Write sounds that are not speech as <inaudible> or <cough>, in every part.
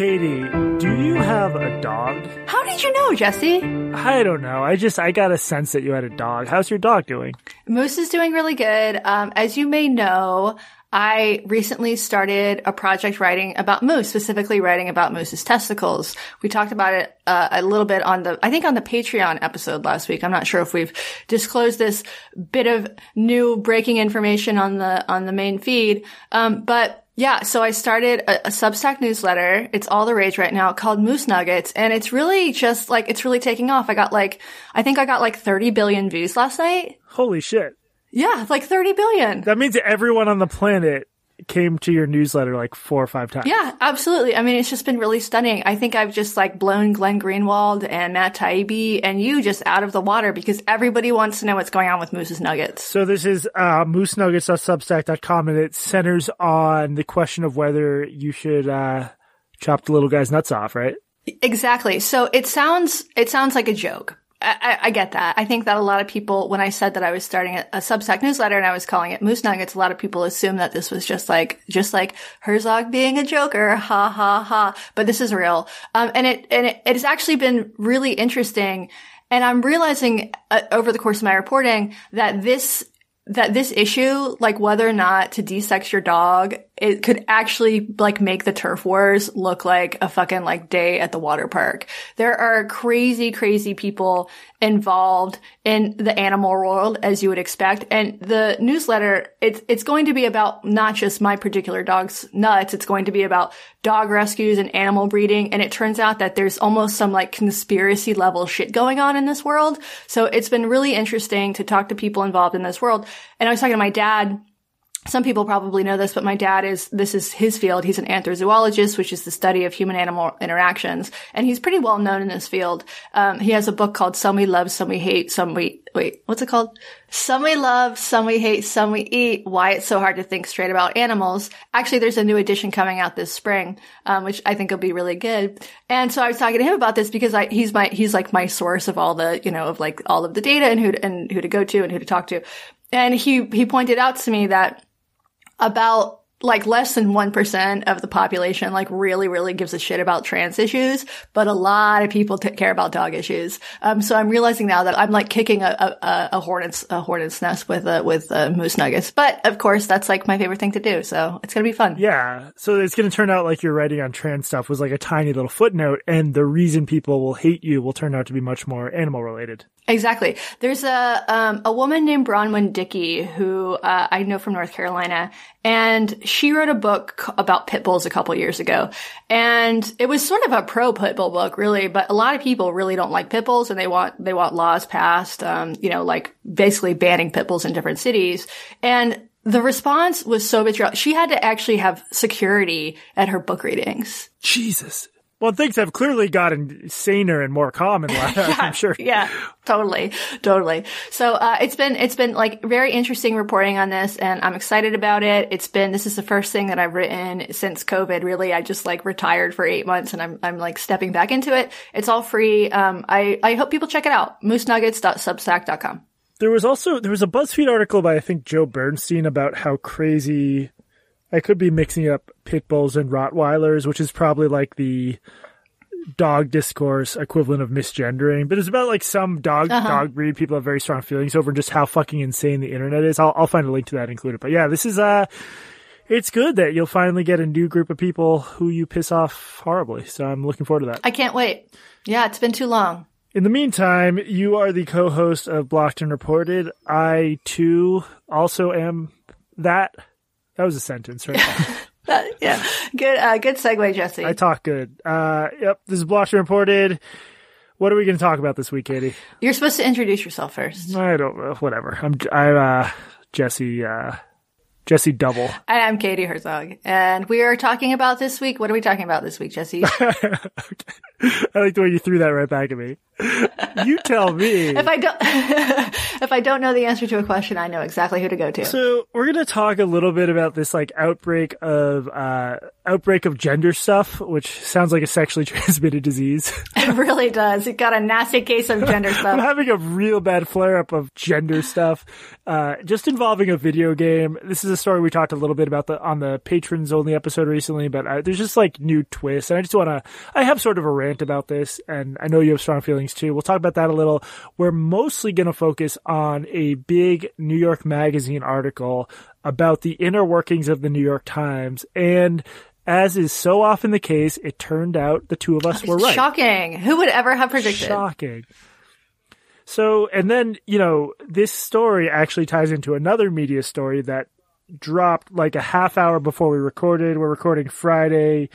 Katie, do you have a dog? How did you know, Jesse? I don't know. I just I got a sense that you had a dog. How's your dog doing? Moose is doing really good. Um, as you may know, I recently started a project writing about moose, specifically writing about moose's testicles. We talked about it uh, a little bit on the, I think on the Patreon episode last week. I'm not sure if we've disclosed this bit of new breaking information on the on the main feed, um, but yeah, so I started a, a, Substack newsletter. It's all the rage right now called Moose Nuggets. And it's really just like, it's really taking off. I got like, I think I got like 30 billion views last night. Holy shit. Yeah, like 30 billion. That means everyone on the planet came to your newsletter like four or five times. Yeah, absolutely. I mean, it's just been really stunning. I think I've just like blown Glenn Greenwald and Matt Taibbi and you just out of the water because everybody wants to know what's going on with Moose's Nuggets. So this is uh, moosenuggets.substack.com and it centers on the question of whether you should uh, chop the little guy's nuts off, right? Exactly. So it sounds it sounds like a joke, I, I, get that. I think that a lot of people, when I said that I was starting a, a Substack newsletter and I was calling it Moose Nuggets, a lot of people assume that this was just like, just like Herzog being a joker, ha ha ha. But this is real. Um, and it, and it, has actually been really interesting. And I'm realizing uh, over the course of my reporting that this that this issue, like whether or not to desex your dog, it could actually like make the turf wars look like a fucking like day at the water park. There are crazy, crazy people involved in the animal world, as you would expect. And the newsletter, it's, it's going to be about not just my particular dog's nuts. It's going to be about dog rescues and animal breeding. And it turns out that there's almost some like conspiracy level shit going on in this world. So it's been really interesting to talk to people involved in this world. And I was talking to my dad some people probably know this, but my dad is, this is his field. He's an anthrozoologist, which is the study of human animal interactions. And he's pretty well known in this field. Um, he has a book called Some We Love, Some We Hate, Some We, wait, what's it called? Some We Love, Some We Hate, Some We Eat, Why It's So Hard to Think Straight About Animals. Actually, there's a new edition coming out this spring, um, which I think will be really good. And so I was talking to him about this because I, he's my, he's like my source of all the, you know, of like all of the data and who, to, and who to go to and who to talk to. And he, he pointed out to me that about like less than 1% of the population like really, really gives a shit about trans issues, but a lot of people t- care about dog issues. Um, so I'm realizing now that I'm like kicking a, a, a hornet's, a hornet's nest with, uh, with, uh, moose nuggets. But of course, that's like my favorite thing to do. So it's to be fun. Yeah. So it's to turn out like your writing on trans stuff was like a tiny little footnote and the reason people will hate you will turn out to be much more animal related. Exactly. There's a um, a woman named Bronwyn Dickey who uh, I know from North Carolina, and she wrote a book about pit bulls a couple years ago, and it was sort of a pro pit bull book, really. But a lot of people really don't like pit bulls, and they want they want laws passed, um, you know, like basically banning pit bulls in different cities. And the response was so vitriolic. She had to actually have security at her book readings. Jesus. Well, things have clearly gotten saner and more common. <laughs> yeah, I'm sure. Yeah, totally, totally. So uh, it's been it's been like very interesting reporting on this, and I'm excited about it. It's been this is the first thing that I've written since COVID. Really, I just like retired for eight months, and I'm I'm like stepping back into it. It's all free. Um, I I hope people check it out. MooseNuggets.substack.com. There was also there was a BuzzFeed article by I think Joe Bernstein about how crazy I could be mixing up pit bulls and Rottweilers, which is probably like the dog discourse equivalent of misgendering, but it's about like some dog uh-huh. dog breed people have very strong feelings over and just how fucking insane the internet is. I'll I'll find a link to that included. But yeah, this is uh it's good that you'll finally get a new group of people who you piss off horribly. So I'm looking forward to that. I can't wait. Yeah, it's been too long. In the meantime, you are the co-host of Blocked and Reported. I too also am that. That was a sentence, right? <laughs> yeah, good. Uh, good segue, Jesse. I talk good. Uh, yep. This is Blocked and Reported. What are we going to talk about this week, Katie? You're supposed to introduce yourself first. I don't know. Whatever. I'm. I'm uh, Jesse. Uh, Jesse Double. And I'm Katie Herzog. And we are talking about this week. What are we talking about this week, Jesse? okay. <laughs> I like the way you threw that right back at me. You tell me. <laughs> if I don't, <laughs> if I don't know the answer to a question, I know exactly who to go to. So we're going to talk a little bit about this like outbreak of, uh, outbreak of gender stuff, which sounds like a sexually <laughs> transmitted disease. <laughs> it really does. It got a nasty case of gender <laughs> stuff. I'm having a real bad flare up of gender stuff, uh, just involving a video game. This is a story we talked a little bit about the on the patrons only episode recently, but uh, there's just like new twists, and I just want to. I have sort of a rant about this, and I know you have strong feelings too. We'll talk about that a little. We're mostly going to focus on a big New York Magazine article about the inner workings of the New York Times and as is so often the case, it turned out the two of us were right. Shocking. Who would ever have predicted? Shocking. So, and then, you know, this story actually ties into another media story that dropped like a half hour before we recorded. We're recording Friday,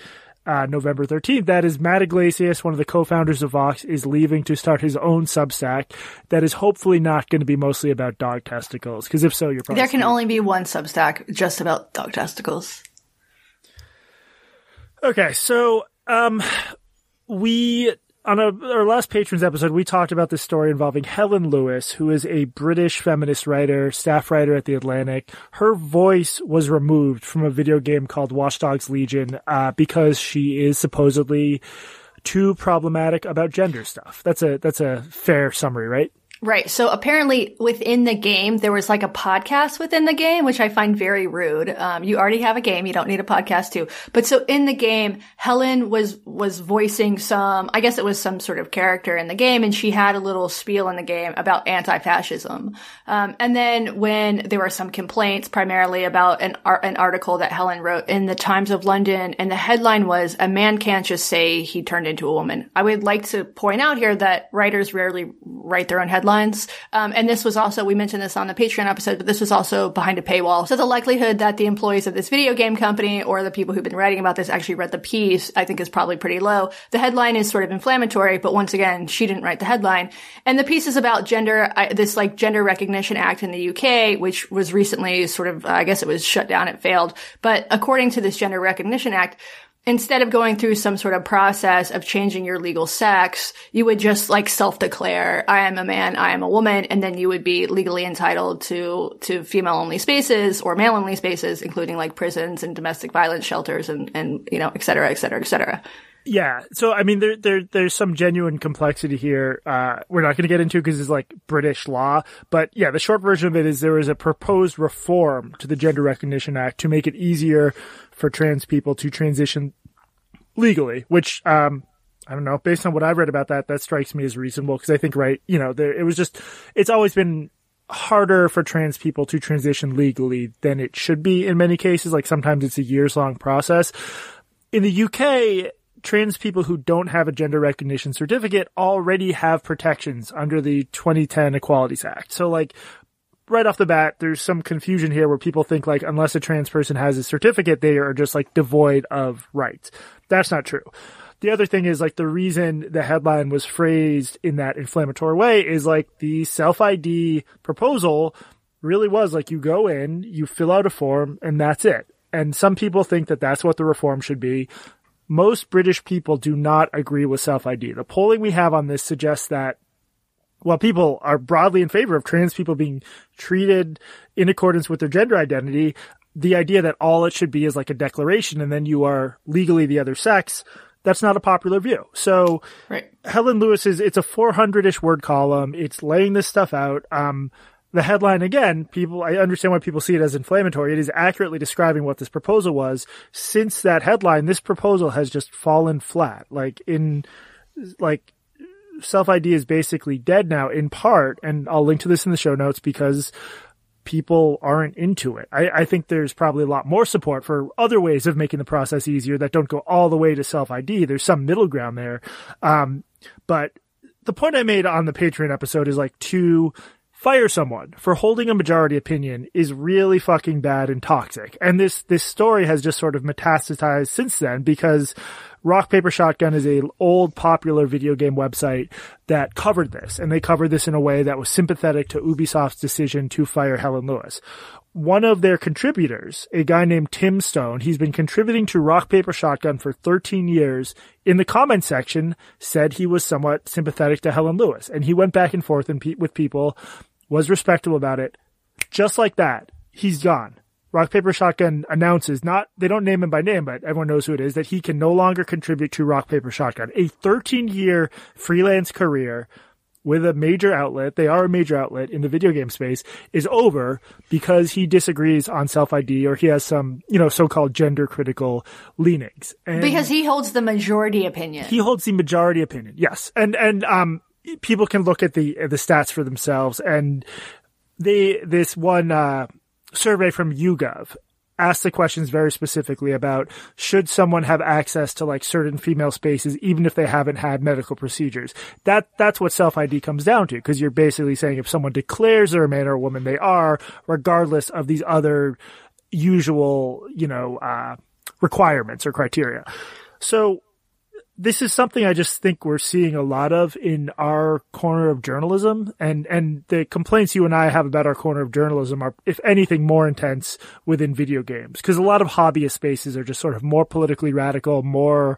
uh, November 13th. That is Matt Yglesias, one of the co-founders of Vox, is leaving to start his own Substack that is hopefully not going to be mostly about dog testicles. Cause if so, you're probably There can only be one Substack just about dog testicles. Okay, so um, we on a, our last patrons episode we talked about this story involving Helen Lewis, who is a British feminist writer, staff writer at the Atlantic. Her voice was removed from a video game called Watch Dogs Legion uh, because she is supposedly too problematic about gender stuff. That's a that's a fair summary, right? Right. So apparently within the game, there was like a podcast within the game, which I find very rude. Um, you already have a game. You don't need a podcast too. But so in the game, Helen was, was voicing some, I guess it was some sort of character in the game and she had a little spiel in the game about anti-fascism. Um, and then when there were some complaints primarily about an, an article that Helen wrote in the Times of London and the headline was, a man can't just say he turned into a woman. I would like to point out here that writers rarely write their own headlines Um, and this was also, we mentioned this on the Patreon episode, but this was also behind a paywall. So the likelihood that the employees of this video game company or the people who've been writing about this actually read the piece, I think is probably pretty low. The headline is sort of inflammatory, but once again, she didn't write the headline. And the piece is about gender, I, this like Gender Recognition Act in the UK, which was recently sort of, I guess it was shut down, it failed. But according to this Gender Recognition Act, instead of going through some sort of process of changing your legal sex, you would just like self-declare, I am a man, I am a woman, and then you would be legally entitled to, to female-only spaces or male-only spaces, including like prisons and domestic violence shelters and, and, you know, et cetera, et cetera, et cetera. Yeah. So, I mean, there, there, there's some genuine complexity here. Uh, we're not going to get into because it's like British law. But yeah, the short version of it is there was a proposed reform to the Gender Recognition Act to make it easier for trans people to transition legally, which, um, I don't know, based on what I've read about that, that strikes me as reasonable because I think, right, you know, there, it was just, it's always been harder for trans people to transition legally than it should be in many cases. Like sometimes it's a years long process. In the UK, trans people who don't have a gender recognition certificate already have protections under the 2010 Equalities Act. So like right off the bat, there's some confusion here where people think like unless a trans person has a certificate, they are just like devoid of rights. That's not true. The other thing is like the reason the headline was phrased in that inflammatory way is like the self ID proposal really was like you go in, you fill out a form and that's it. And some people think that that's what the reform should be. Most British people do not agree with self ID. The polling we have on this suggests that while people are broadly in favor of trans people being treated in accordance with their gender identity, the idea that all it should be is like a declaration and then you are legally the other sex, that's not a popular view. So right. Helen Lewis is, it's a 400-ish word column. It's laying this stuff out. Um, the headline again, people, I understand why people see it as inflammatory. It is accurately describing what this proposal was. Since that headline, this proposal has just fallen flat. Like in, like self ID is basically dead now in part, and I'll link to this in the show notes because people aren't into it. I, I, think there's probably a lot more support for other ways of making the process easier that don't go all the way to self ID. There's some middle ground there. Um, but the point I made on the Patreon episode is like to fire someone for holding a majority opinion is really fucking bad and toxic. And this, this story has just sort of metastasized since then because Rock Paper Shotgun is a old popular video game website that covered this, and they covered this in a way that was sympathetic to Ubisoft's decision to fire Helen Lewis. One of their contributors, a guy named Tim Stone, he's been contributing to Rock Paper Shotgun for 13 years, in the comment section said he was somewhat sympathetic to Helen Lewis, and he went back and forth with people, was respectable about it. Just like that, he's gone Rock Paper Shotgun announces not they don't name him by name, but everyone knows who it is that he can no longer contribute to Rock Paper Shotgun. A 13 year freelance career with a major outlet, they are a major outlet in the video game space, is over because he disagrees on self ID or he has some, you know, so-called gender critical leanings. And because he holds the majority opinion. He holds the majority opinion. Yes. And, and, um, people can look at the, the stats for themselves and they, this one, uh, survey from YouGov asked the questions very specifically about should someone have access to like certain female spaces even if they haven't had medical procedures. That that's what self ID comes down to because you're basically saying if someone declares they're a man or a woman, they are, regardless of these other usual, you know, uh, requirements or criteria. So this is something I just think we're seeing a lot of in our corner of journalism and, and the complaints you and I have about our corner of journalism are, if anything, more intense within video games. Cause a lot of hobbyist spaces are just sort of more politically radical, more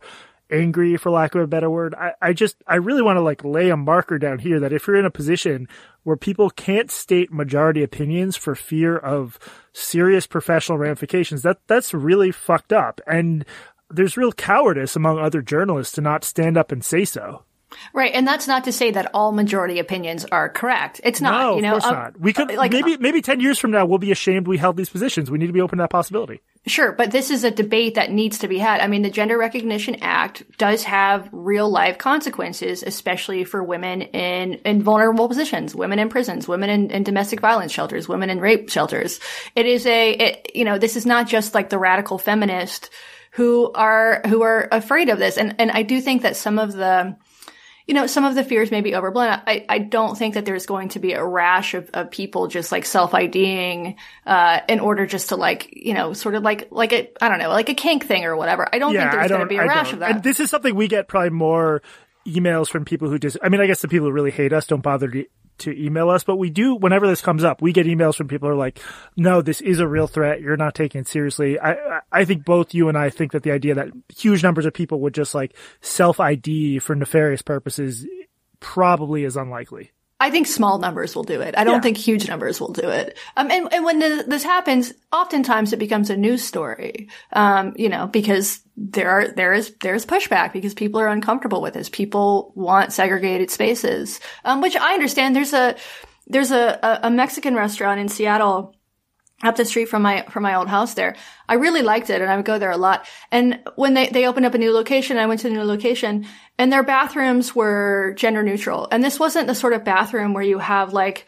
angry for lack of a better word. I, I just, I really want to like lay a marker down here that if you're in a position where people can't state majority opinions for fear of serious professional ramifications, that, that's really fucked up. And there's real cowardice among other journalists to not stand up and say so. Right, and that's not to say that all majority opinions are correct. It's not. No, you know, of course um, not. We could like maybe maybe ten years from now we'll be ashamed we held these positions. We need to be open to that possibility. Sure, but this is a debate that needs to be had. I mean, the Gender Recognition Act does have real life consequences, especially for women in in vulnerable positions, women in prisons, women in, in domestic violence shelters, women in rape shelters. It is a, it, you know, this is not just like the radical feminist who are who are afraid of this. And and I do think that some of the you know, some of the fears may be overblown. I, I don't think that there's going to be a rash of, of people just like self IDing, uh, in order just to like, you know, sort of like, like a, I don't know, like a kink thing or whatever. I don't yeah, think there's going to be a I rash don't. of that. And this is something we get probably more emails from people who just, I mean, I guess the people who really hate us don't bother to, to email us, but we do, whenever this comes up, we get emails from people who are like, no, this is a real threat. You're not taking it seriously. I, I think both you and I think that the idea that huge numbers of people would just like self ID for nefarious purposes probably is unlikely. I think small numbers will do it. I don't yeah. think huge numbers will do it. Um, and, and when the, this happens, oftentimes it becomes a news story. Um, you know, because there are, there is, there's pushback because people are uncomfortable with this. People want segregated spaces. Um, which I understand. There's a, there's a, a Mexican restaurant in Seattle up the street from my from my old house there. I really liked it and I would go there a lot. And when they, they opened up a new location, I went to the new location and their bathrooms were gender neutral. And this wasn't the sort of bathroom where you have like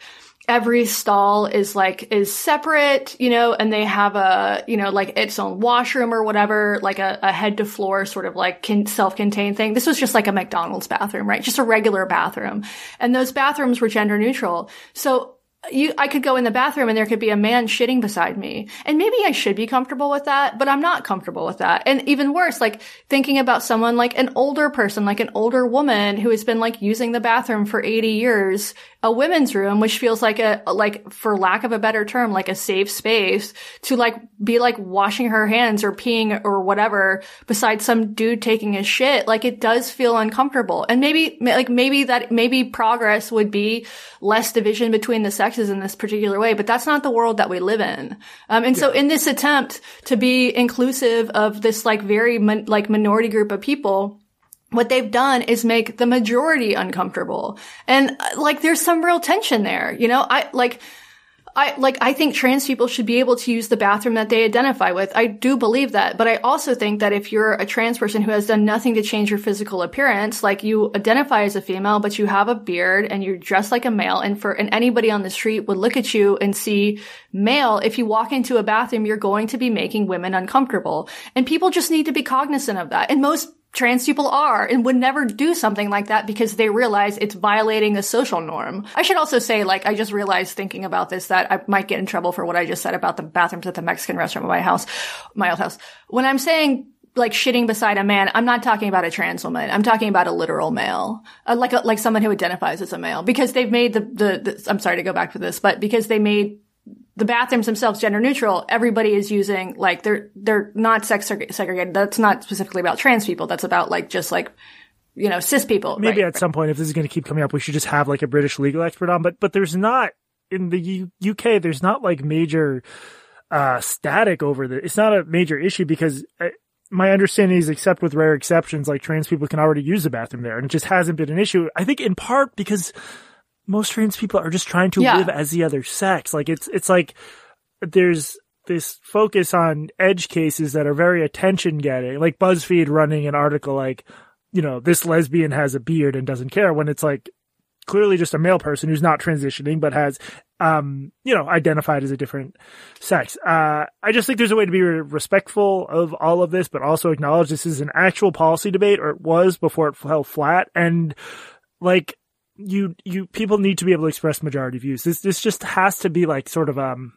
every stall is like is separate, you know, and they have a, you know, like its own washroom or whatever, like a, a head to floor sort of like can, self-contained thing. This was just like a McDonald's bathroom, right? Just a regular bathroom. And those bathrooms were gender neutral. So you, I could go in the bathroom and there could be a man shitting beside me. And maybe I should be comfortable with that, but I'm not comfortable with that. And even worse, like thinking about someone like an older person, like an older woman who has been like using the bathroom for 80 years a women's room, which feels like a, like, for lack of a better term, like a safe space to like be like washing her hands or peeing or whatever beside some dude taking a shit. Like it does feel uncomfortable. And maybe, like maybe that, maybe progress would be less division between the sexes in this particular way, but that's not the world that we live in. Um, and yeah. so in this attempt to be inclusive of this like very, like minority group of people, what they've done is make the majority uncomfortable. And uh, like there's some real tension there, you know? I like I like I think trans people should be able to use the bathroom that they identify with. I do believe that, but I also think that if you're a trans person who has done nothing to change your physical appearance, like you identify as a female but you have a beard and you're dressed like a male and for and anybody on the street would look at you and see male, if you walk into a bathroom, you're going to be making women uncomfortable. And people just need to be cognizant of that. And most trans people are and would never do something like that because they realize it's violating a social norm. I should also say, like, I just realized thinking about this that I might get in trouble for what I just said about the bathrooms at the Mexican restaurant in my house, my old house. When I'm saying like shitting beside a man, I'm not talking about a trans woman. I'm talking about a literal male, uh, like a, like someone who identifies as a male, because they've made the, the, the I'm sorry to go back to this, but because they made the bathrooms themselves gender neutral, everybody is using like they're they're not sex segregated. That's not specifically about trans people. That's about like just like you know cis people. Maybe right? at some point, if this is going to keep coming up, we should just have like a British legal expert on. But but there's not in the U- UK. There's not like major uh, static over the. It's not a major issue because uh, my understanding is, except with rare exceptions, like trans people can already use the bathroom there, and it just hasn't been an issue. I think in part because most trans people are just trying to Yeah. live as the other sex. Like it's it's like there's this focus on edge cases that are very attention getting, like BuzzFeed running an article like, you know, this lesbian has a beard and doesn't care when it's like clearly just a male person who's not transitioning but has um you know identified as a different sex uh i just think there's a way to be respectful of all of this but also acknowledge this is an actual policy debate or it was before it fell flat and like you you people need to be able to express majority views this this just has to be like sort of um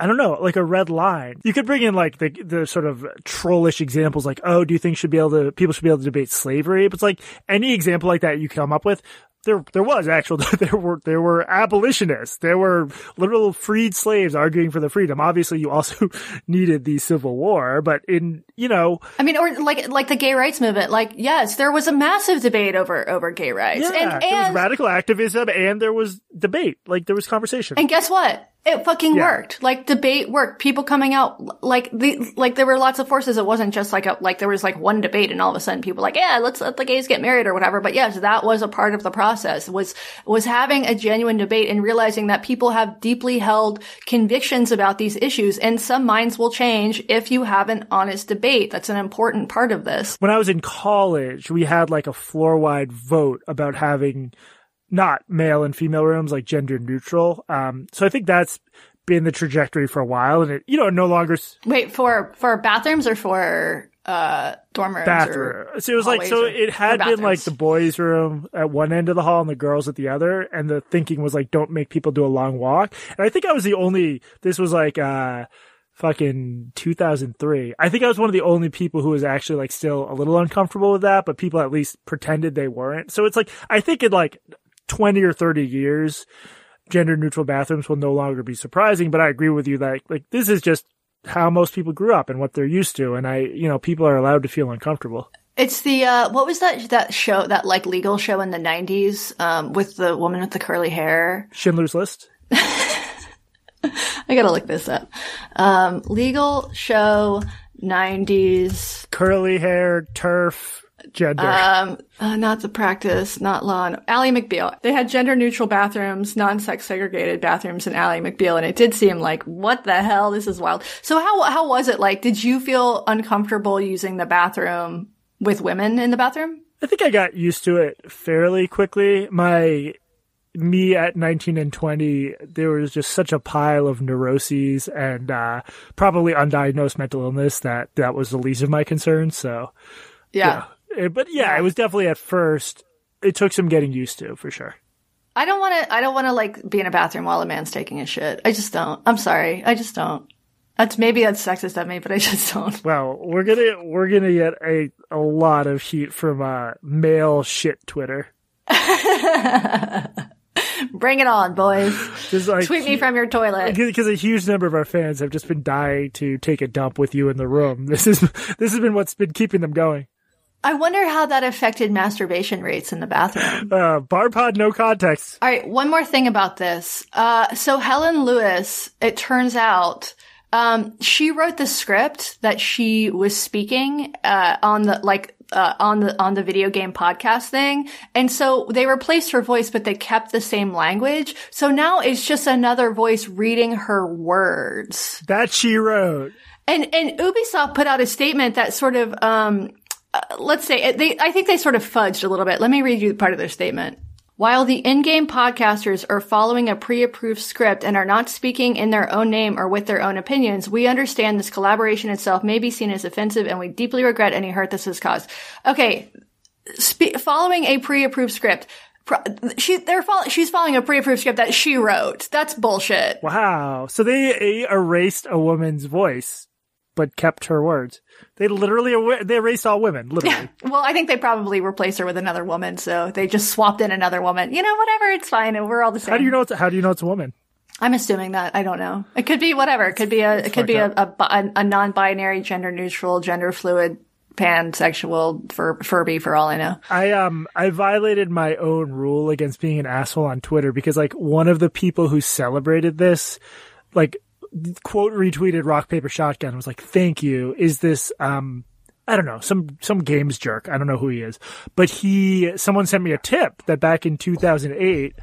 I don't know, like a red line. You could bring in like the the sort of trollish examples, like, oh, do you think should be able to people should be able to debate slavery? But it's like any example like that you come up with, there there was actual <laughs> there were there were abolitionists, there were literal freed slaves arguing for the freedom. Obviously, you also <laughs> needed the Civil War, but in you know, I mean, or like like the gay rights movement. Like, yes, there was a massive debate over over gay rights, yeah, and there was radical activism and there was debate, like there was conversation. and guess what? It fucking Yeah. worked. Like debate worked. People coming out like the like there were lots of forces. It wasn't just like a like there was like one debate and all of a sudden people were like yeah let's let the gays get married or whatever. But yes, that was a part of the process. Was was having a genuine debate and realizing that people have deeply held convictions about these issues and some minds will change if you have an honest debate. That's an important part of this. when I was in college, we had like a floor wide vote about having not male and female rooms, like gender neutral. Um, so I think that's been the trajectory for a while and it, you know, no longer s- Wait for for bathrooms or for uh dorm rooms or- bathroom. So it was like, so or- it had been like the boys room at one end of the hall and the girls at the other. And the thinking was like, don't make people do a long walk. And I think I was the only, this was like, uh, fucking 2003. I think I was one of the only people who was actually like still a little uncomfortable with that, but people at least pretended they weren't. So it's like, I think it like 20 or 30 years, gender neutral bathrooms will no longer be surprising, but I agree with you that like this is just how most people grew up and what they're used to. And I, you know, people are allowed to feel uncomfortable. It's the uh what was that that show that like legal show in the 90s um with the woman with the curly hair. Schindler's List. <laughs> I got to look this up. Um legal show 90s Curly hair, turf, gender. um uh, not the practice, not law. no- Ally McBeal. They had gender neutral bathrooms, non-sex segregated bathrooms in Ally McBeal and it did seem like what the hell this is wild. So how how was it like? Did you feel uncomfortable using the bathroom with women in the bathroom? I think I got used to it fairly quickly. My me at 19 and 20, there was just such a pile of neuroses and uh, probably undiagnosed mental illness that that was the least of my concerns. So, Yeah. yeah. Eh, But yeah, it was definitely at first, it took some getting used to for sure. I don't want to. I don't want to like be in a bathroom while a man's taking a shit. I just don't. I'm sorry. I just don't. That's maybe that's sexist of me, but I just don't. <laughs> Well, we're gonna we're gonna get a a lot of heat from uh male shit Twitter. <laughs> Bring it on, boys. <laughs> Just like Tweet me from your toilet. because a huge number of our fans have just been dying to take a dump with you in the room. This is this has been what's been keeping them going. I wonder how that affected masturbation rates in the bathroom. Uh, bar pod, no context. All right, one more thing about this. Uh, so Helen Lewis, it turns out, um, she wrote the script that she was speaking, uh, on the, like, uh, on the, on the video game podcast thing. And so they replaced her voice, but they kept the same language. So now it's just another voice reading her words. That she wrote. And, and Ubisoft put out a statement that sort of, um, uh, let's say they, I think they sort of fudged a little bit. Let me read you part of their statement. While the in-game podcasters are following a pre-approved script and are not speaking in their own name or with their own opinions, we understand this collaboration itself may be seen as offensive and we deeply regret any hurt this has caused. Okay. Spe- following a pre-approved script. She, they're follow- she's following a pre-approved script that she wrote. That's bullshit. Wow. So they erased a woman's voice, but kept her words. They literally er- they erased all women. <laughs> Literally. Well, I think they probably replaced her with another woman, so they just swapped in another woman. You know, whatever, it's fine. and We're all the same. how do you know? It's, how do you know it's a woman? I'm assuming that. I don't know. It could be whatever. It could be a. It could be a, a, a non-binary, gender neutral, gender fluid, pansexual, fur, Furby, for all I know. I um I violated my own rule against being an asshole on Twitter because like one of the people who celebrated this, like quote retweeted rock paper shotgun was like, "Thank you." Is this um I don't know, some some games jerk. I don't know who he is. But he someone sent me a tip that back in 2008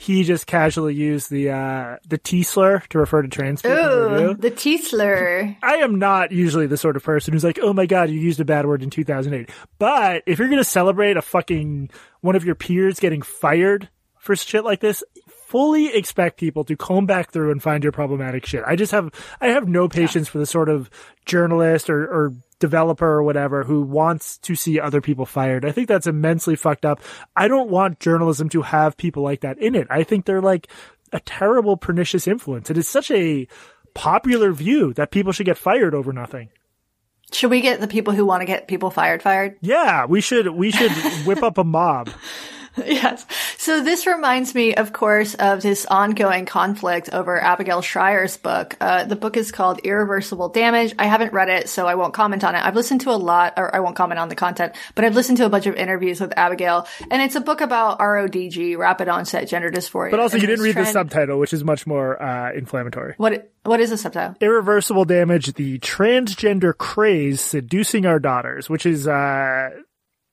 he just casually used the uh the T slur to refer to trans people. Ooh, the T slur. I am not usually the sort of person who's like, "Oh my god, you used a bad word in 2008." But if you're going to celebrate a fucking one of your peers getting fired for shit like this, fully expect people to comb back through and find your problematic shit. I just have I have no patience for the sort of journalist or, or developer or whatever who wants to see other people fired. I think that's immensely fucked up. I don't want journalism to have people like that in it. I think they're like a terrible pernicious influence. It is such a popular view that people should get fired over nothing. Should we get the people who want to get people fired fired? Yeah, we should we should <laughs> whip up a mob. <laughs> Yes. So this reminds me, of course, of this ongoing conflict over Abigail Shrier's book. Uh, the book is called Irreversible Damage. I haven't read it, so I won't comment on it. I've listened to a lot, or I won't comment on the content, but I've listened to a bunch of interviews with Abigail, and it's a book about RODG, rapid onset gender dysphoria. But also, you didn't read the subtitle, which is much more uh, inflammatory. What, what is the subtitle? Irreversible damage: the transgender craze seducing our daughters, which is uh,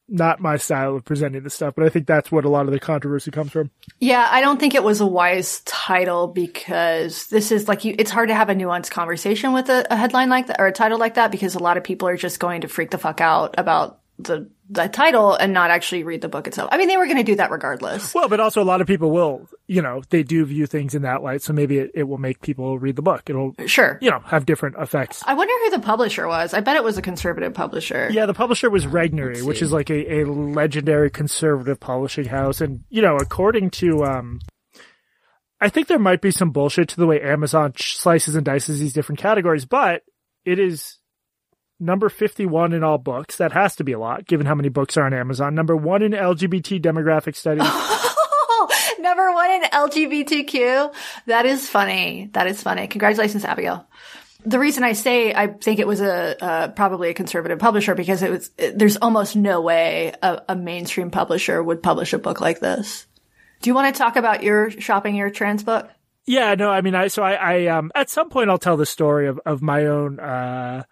not my style of presenting this stuff, but I think that's what a lot of the controversy comes from. Yeah, I don't think it was a wise title because this is like you, it's hard to have a nuanced conversation with a, a headline like that or a title like that because a lot of people are just going to freak the fuck out about the the title and not actually read the book itself. I mean, they were going to do that regardless. Well, but also a lot of people will, you know, they do view things in that light, so maybe it, it will make people read the book. It'll, Sure. you know, have different effects. I wonder who the publisher was. I bet it was a conservative publisher. Yeah, the publisher was Regnery, which is like a, a legendary conservative publishing house. And, you know, according to, um, I think there might be some bullshit to the way Amazon slices and dices these different categories, but it is number 51 in all books. That has to be a lot, given how many books are on Amazon. Number one in LGBT demographic studies. <laughs> Number one in LGBTQ. That is funny. That is funny. Congratulations, Abigail. The reason I say I think it was a uh, probably a conservative publisher because it was there's almost no way a, a mainstream publisher would publish a book like this. Do you want to talk about your shopping your trans book? Yeah, no, I mean, I, so I, I, um, at some point I'll tell the story of, of my own, uh,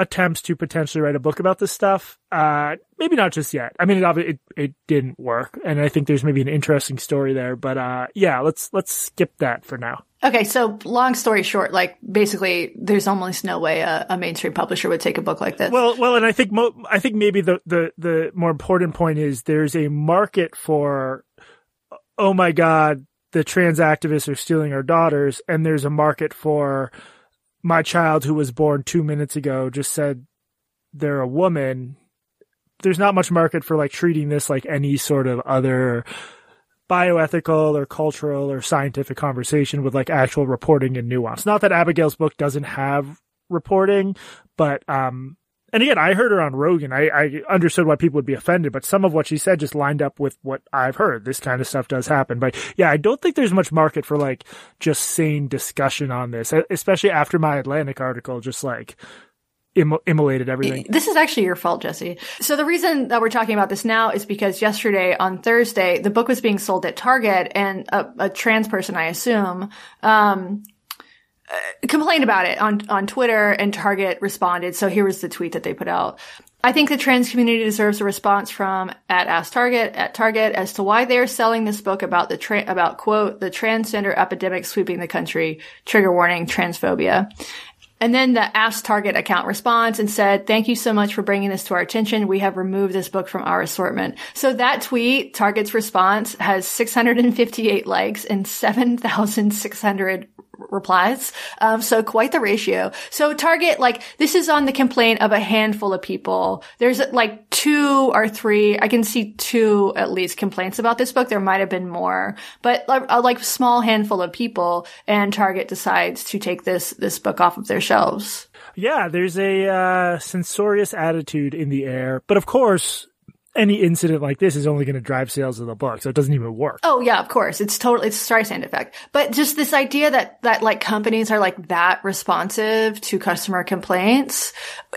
attempts to potentially write a book about this stuff. Uh, maybe not just yet. I mean, it, it, it didn't work. And I think there's maybe an interesting story there, but, uh, yeah, let's, let's skip that for now. Okay, so long story short, like basically, there's almost no way a, a mainstream publisher would take a book like this. Well, well, and I think, mo- I think maybe the, the, the more important point is there's a market for, oh my God, the trans activists are stealing our daughters. And there's a market for, my child who was born two minutes ago just said they're a woman. There's not much market for like treating this like any sort of other bioethical or cultural or scientific conversation with like actual reporting and nuance. Not that Abigail's book doesn't have reporting, but, um, and again, I heard her on Rogan. I, I understood why people would be offended, but some of what she said just lined up with what I've heard. This kind of stuff does happen. But yeah, I don't think there's much market for like just sane discussion on this, especially after my Atlantic article just like Im- immolated everything. This is actually your fault, Jesse. So the reason that we're talking about this now is because yesterday on Thursday, the book was being sold at Target and a, a trans person, I assume, um, complained about it on, on Twitter and Target responded. So here was the tweet that they put out. I think the trans community deserves a response from at Ask Target at Target as to why they are selling this book about the tra- about quote the transgender epidemic sweeping the country. Trigger warning: transphobia. And then the Ask Target account responds and said, thank you so much for bringing this to our attention. We have removed this book from our assortment. So that tweet, Target's response has 658 likes and 7,600 replies. Um, so quite the ratio. So Target, like, this is on the complaint of a handful of people. There's like two or three, I can see two at least complaints about this book. There might have been more, but like, a like small handful of people and Target decides to take this, this book off of their shelves. Yeah, there's a uh, censorious attitude in the air, but of course, any incident like this is only going to drive sales of the book, so it doesn't even work. Oh yeah, of course. It's totally it's Streisand effect. But just this idea that that like companies are like that responsive to customer complaints,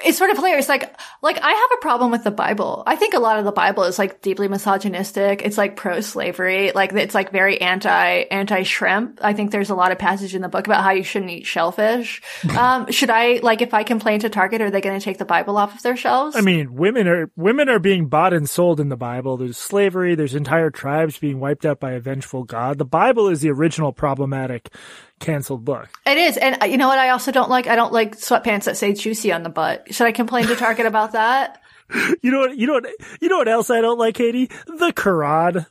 it's sort of hilarious. Like like I have a problem with the Bible. I think a lot of the Bible is like deeply misogynistic. It's like pro slavery. Like it's like very anti anti shrimp. I think there's a lot of passage in the book about how you shouldn't eat shellfish. <laughs> um, should I like if I complain to Target, are they going to take the Bible off of their shelves? I mean, women are women are being bought and sold in the Bible. There's slavery. There's entire tribes being wiped out by a vengeful God. The Bible is the original problematic canceled book. It is. And uh, you know what I also don't like? I don't like sweatpants that say juicy on the butt. Should I complain to Target about that? You know what? You know what? You know what else I don't like, Katie? The Quran.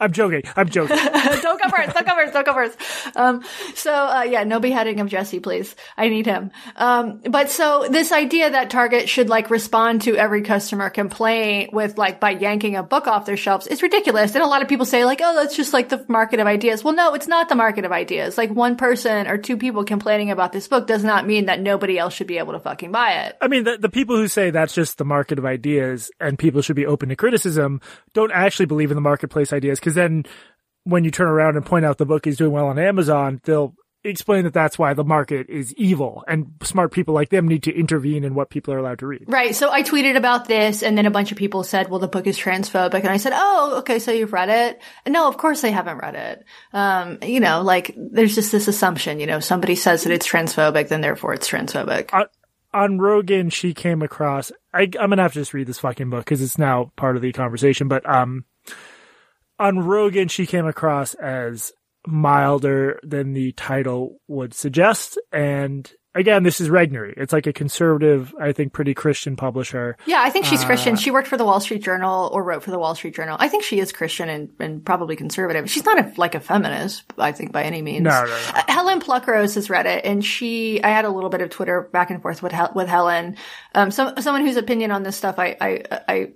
I'm joking. I'm joking. <laughs> don't go first. Don't go first. Don't go first. Um, so uh, yeah, no beheading of Jesse, please. I need him. Um, but so this idea that Target should like respond to every customer complaint with like by yanking a book off their shelves is ridiculous. And a lot of people say like, oh, that's just like the market of ideas. Well, no, it's not the market of ideas. Like one person or two people complaining about this book does not mean that nobody else should be able to fucking buy it. I mean, the, the people who say that's just the market of ideas and people should be open to criticism don't actually believe in the marketplace ideas because then when you turn around and point out the book is doing well on Amazon, they'll explain that that's why the market is evil and smart people like them need to intervene in what people are allowed to read. Right. So I tweeted about this and then a bunch of people said, well, the book is transphobic. And I said, oh, okay. So you've read it? And no, of course they haven't read it. Um, you know, like there's just this assumption, you know, somebody says that it's transphobic, then therefore it's transphobic. On Rogan, she came across. I, I'm gonna have to just read this fucking book because it's now part of the conversation. But um, on Rogan, she came across as milder than the title would suggest, and again, this is Regnery. It's like a conservative, I think, pretty Christian publisher. Yeah, I think she's uh, Christian. She worked for the Wall Street Journal or wrote for the Wall Street Journal. I think she is Christian and, and probably conservative. She's not a, like a feminist, I think, by any means. No, no, no. Uh, Helen Pluckrose has read it, and she, I had a little bit of Twitter back and forth with with Helen, um, some someone whose opinion on this stuff I I I,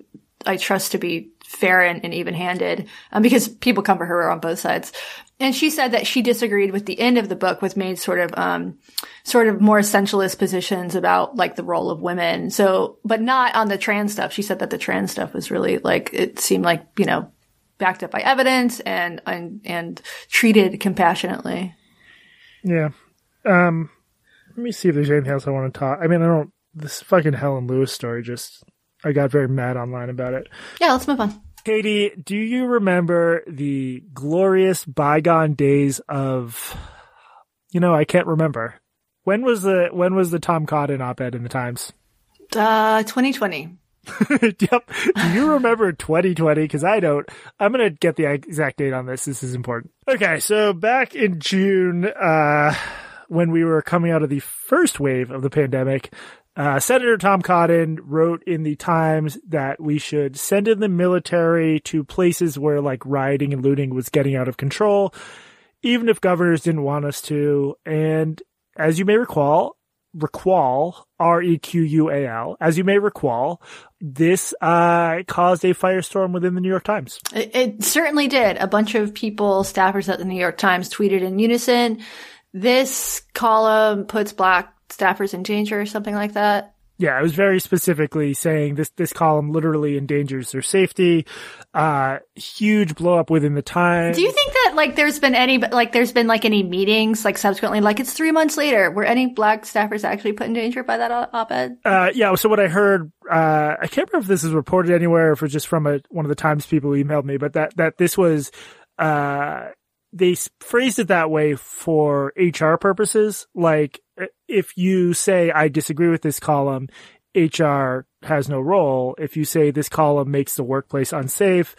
I trust to be fair and, and even handed, um, because people come for her on both sides. And she said that she disagreed with the end of the book with made sort of um sort of more essentialist positions about like the role of women. So but not on the trans stuff. She said that the trans stuff was really like it seemed like you know backed up by evidence and and and treated compassionately. Yeah. Um let me see if there's anything else i want to talk i mean i don't this fucking helen lewis story just i got very mad online about it yeah let's move on Katie, do you remember the glorious bygone days of, you know, I can't remember. When was the, when was the Tom Cotton op-ed in the Times? Uh, 2020. <laughs> yep. Do you remember 2020? Cause I don't. I'm going to get the exact date on this. This is important. Okay. So back in June, uh, when we were coming out of the first wave of the pandemic, uh, Senator Tom Cotton wrote in the Times that we should send in the military to places where like rioting and looting was getting out of control, even if governors didn't want us to. And as you may recall, recall, R-E-Q-U-A-L, as you may recall, this, uh, caused a firestorm within the New York Times. It, it certainly did. A bunch of people, staffers at the New York Times tweeted in unison, this column puts black staffers in danger or something like that. Yeah, it was very specifically saying this this column literally endangers their safety. Uh, huge blow up within the time. Do you think that like there's been any like there's been like any meetings like subsequently like it's three months later were any black staffers actually put in danger by that op-ed? Uh, yeah. So what I heard, uh, I can't remember if this is reported anywhere, or if it's just from a one of the Times people emailed me, but that that this was uh they phrased it that way for HR purposes. Like if you say, I disagree with this column, HR has no role. If you say this column makes the workplace unsafe,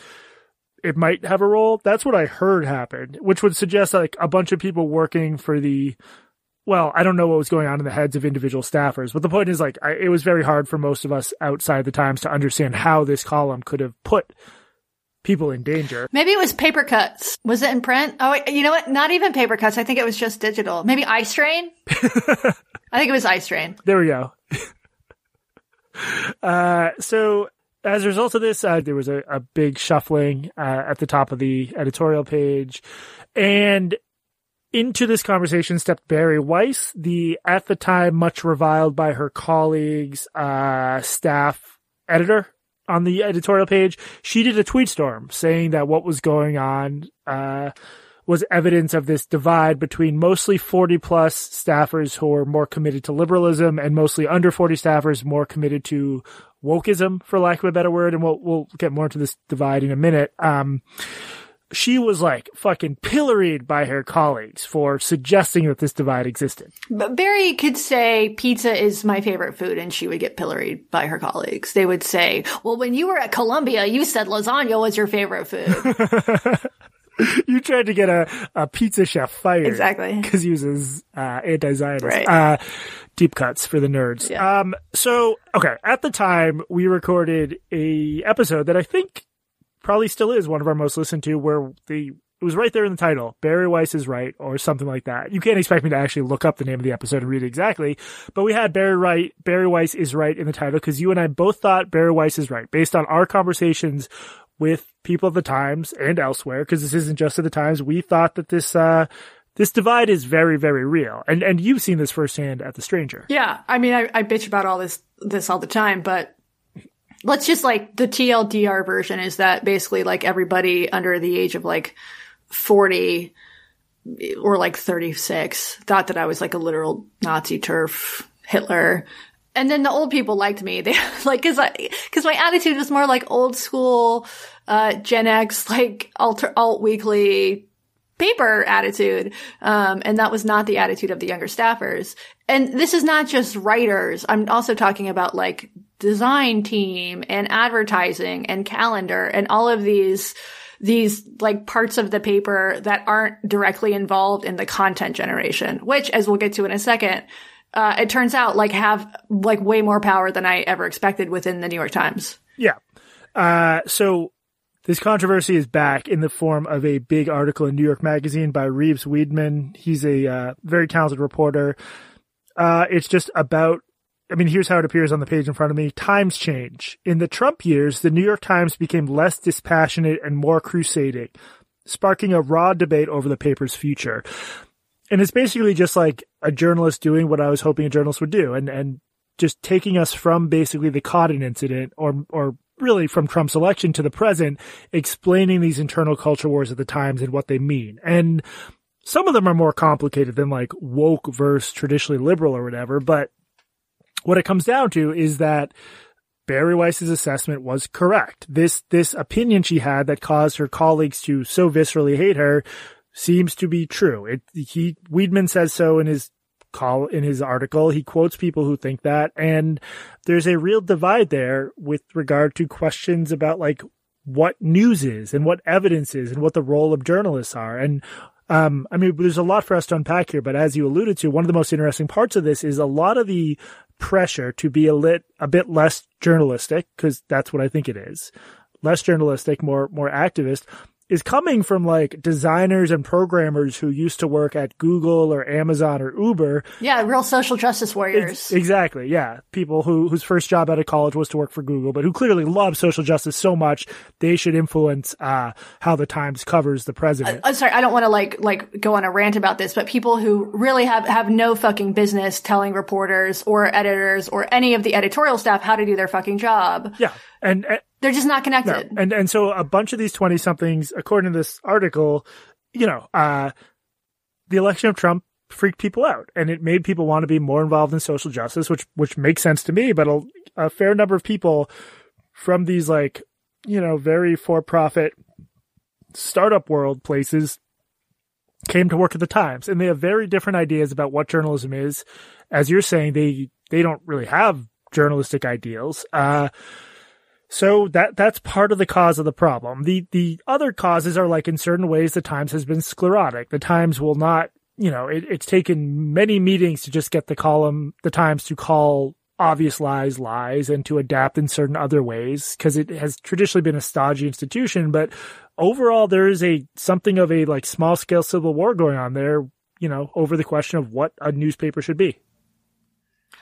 it might have a role. That's what I heard happened, which would suggest like a bunch of people working for the, well, I don't know what was going on in the heads of individual staffers, but the point is like, I, it was very hard for most of us outside the Times to understand how this column could have put people in danger. Maybe it was paper cuts. Was it in print? Oh, you know what? Not even paper cuts. I think it was just digital. Maybe Eye Strain. <laughs> I think it was Eye Strain. There we go. <laughs> uh, so as a result of this, uh, there was a, a big shuffling uh, at the top of the editorial page, and into this conversation stepped Bari Weiss, the at the time much reviled by her colleagues, uh, staff editor on the editorial page, she did a tweet storm saying that what was going on, uh, was evidence of this divide between mostly 40 plus staffers who are more committed to liberalism and mostly under 40 staffers more committed to wokeism, for lack of a better word. And we'll, we'll get more into this divide in a minute. Um, she was like fucking pilloried by her colleagues for suggesting that this divide existed. But Bari could say pizza is my favorite food and she would get pilloried by her colleagues. They would say, well, when you were at Columbia, you said lasagna was your favorite food. <laughs> you tried to get a, a pizza chef fired. Exactly. Because he was uh, anti-Zionist. Right. Uh, deep cuts for the nerds. Yeah. Um, so, okay, at the time, we recorded a episode that I think probably still is one of our most listened to where the it was right there in the title. Bari Weiss is right, or something like that. You can't expect me to actually look up the name of the episode and read it exactly, but we had Bari right. Bari Weiss is right in the title because you and I both thought Bari Weiss is right based on our conversations with people of the Times and elsewhere. Because this isn't just at the Times. We thought that this uh, this divide is very, very real, and and you've seen this firsthand at the Stranger. yeah. I mean, I, I bitch about all this, this all the time, but let's just like the TLDR version is that basically like everybody under the age of like 40 or like 36 thought that I was like a literal Nazi TERF Hitler. And then the old people liked me. <laughs> They like, cause I, cause my attitude was more like old school, uh, Gen X, like alter, alt weekly paper attitude. Um, and that was not the attitude of the younger staffers. And this is not just writers. I'm also talking about like design team and advertising and calendar and all of these, these like parts of the paper that aren't directly involved in the content generation, which as we'll get to in a second, uh, it turns out like have like way more power than I ever expected within the New York Times. Yeah. Uh, so this controversy is back in the form of a big article in New York Magazine by Reeves Wiedeman. He's a uh, very talented reporter. Uh, it's just about, I mean, here's how it appears on the page in front of me. Times change. In the Trump years, the New York Times became less dispassionate and more crusading, sparking a raw debate over the paper's future. And it's basically just like a journalist doing what I was hoping a journalist would do and, and just taking us from basically the Cotton incident or, or really from Trump's election to the present, explaining these internal culture wars at the Times and what they mean. And some of them are more complicated than like woke versus traditionally liberal or whatever, but what it comes down to is that Bari Weiss's assessment was correct. This, this opinion she had that caused her colleagues to so viscerally hate her seems to be true. It, he, Wiedeman says so in his call, in his article. He quotes people who think that. And there's a real divide there with regard to questions about like what news is and what evidence is and what the role of journalists are. And um, I mean, there's a lot for us to unpack here, but as you alluded to, one of the most interesting parts of this is a lot of the pressure to be a lit, a bit less journalistic, because that's what I think it is. Less journalistic, more, more activist is coming from like designers and programmers who used to work at Google or Amazon or Uber. Yeah, real social justice warriors. Ex- exactly. Yeah. People who, whose first job out of college was to work for Google, but who clearly love social justice so much they should influence, uh, how the Times covers the president. I'm sorry, I don't want to like like go on a rant about this, but people who really have have no fucking business telling reporters or editors or any of the editorial staff how to do their fucking job. yeah. And, and They're just not No. connected. And and so a bunch of these 20 somethings, according to this article, you know, uh, the election of Trump freaked people out and it made people want to be more involved in social justice, which, which makes sense to me, but a, a fair number of people from these like, you know, very for profit startup world places came to work at the Times and they have very different ideas about what journalism is. As you're saying, they, they don't really have journalistic ideals. Uh, so that that's part of the cause of the problem. The the other causes are like in certain ways the Times has been sclerotic. The Times will not, you know, it, it's taken many meetings to just get the column, the Times to call obvious lies lies and to adapt in certain other ways because it has traditionally been a stodgy institution. But overall, there is a something of a like small scale civil war going on there. You know, over the question of what a newspaper should be.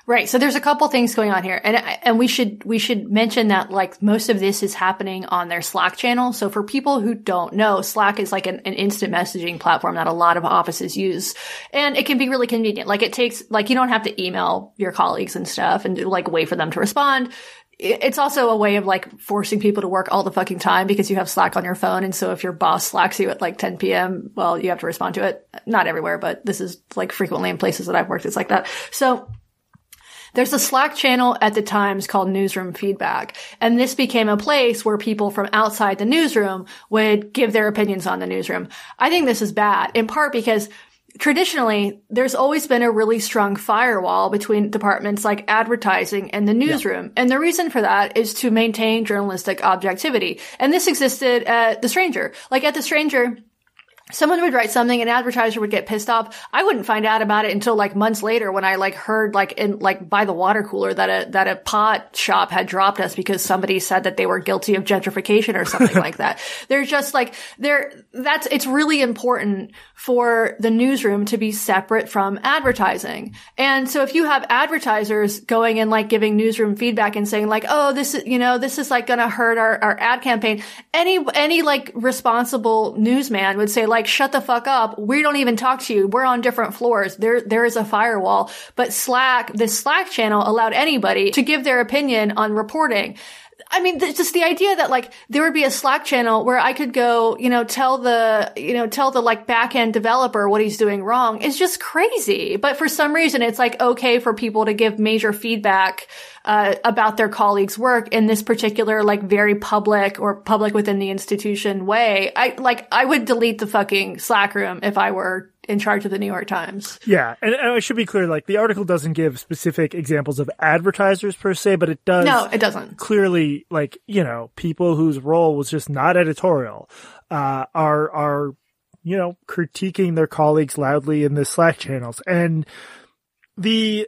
Right. So there's a couple things going on here. And, and we should, we should mention that like most of this is happening on their Slack channel. So for people who don't know, Slack is like an, an instant messaging platform that a lot of offices use. And it can be really convenient. Like it takes, like you don't have to email your colleagues and stuff and like wait for them to respond it's also a way of like forcing people to work all the fucking time because you have Slack on your phone. And so if your boss slacks you at like 10 p.m., well, you have to respond to it. Not everywhere, but this is like frequently in places that I've worked. It's like that. So there's a Slack channel at the Times called Newsroom Feedback. And this became a place where people from outside the newsroom would give their opinions on the newsroom. I think this is bad in part because traditionally, there's always been a really strong firewall between departments like advertising and the newsroom. Yeah. And the reason for that is to maintain journalistic objectivity. And this existed at The Stranger. Like at The Stranger, someone would write something an advertiser would get pissed off. I wouldn't find out about it until like months later when i like heard like in like by the water cooler that a that a pot shop had dropped us because somebody said that they were guilty of gentrification or something <laughs> like that. They're just like they're that's it's really important for the newsroom to be separate from advertising. And so if you have advertisers going and like giving newsroom feedback and saying like oh this is you know this is like gonna hurt our, our ad campaign any any like responsible newsman would say like, shut the fuck up. We don't even talk to you. We're on different floors. There, there is a firewall. But Slack, this Slack channel allowed anybody to give their opinion on reporting. I mean, just the idea that like there would be a Slack channel where I could go, you know, tell the, you know, tell the like back end developer what he's doing wrong is just crazy. But for some reason, it's like okay for people to give major feedback uh, about their colleagues' work in this particular like very public or public within the institution way. I like I would delete the fucking Slack room if I were in charge of the New York Times. Yeah, and, and I should be clear, like the article doesn't give specific examples of advertisers per se, but it does. No, it doesn't. Clearly, like you know, people whose role was just not editorial uh, are are you know critiquing their colleagues loudly in the Slack channels, and the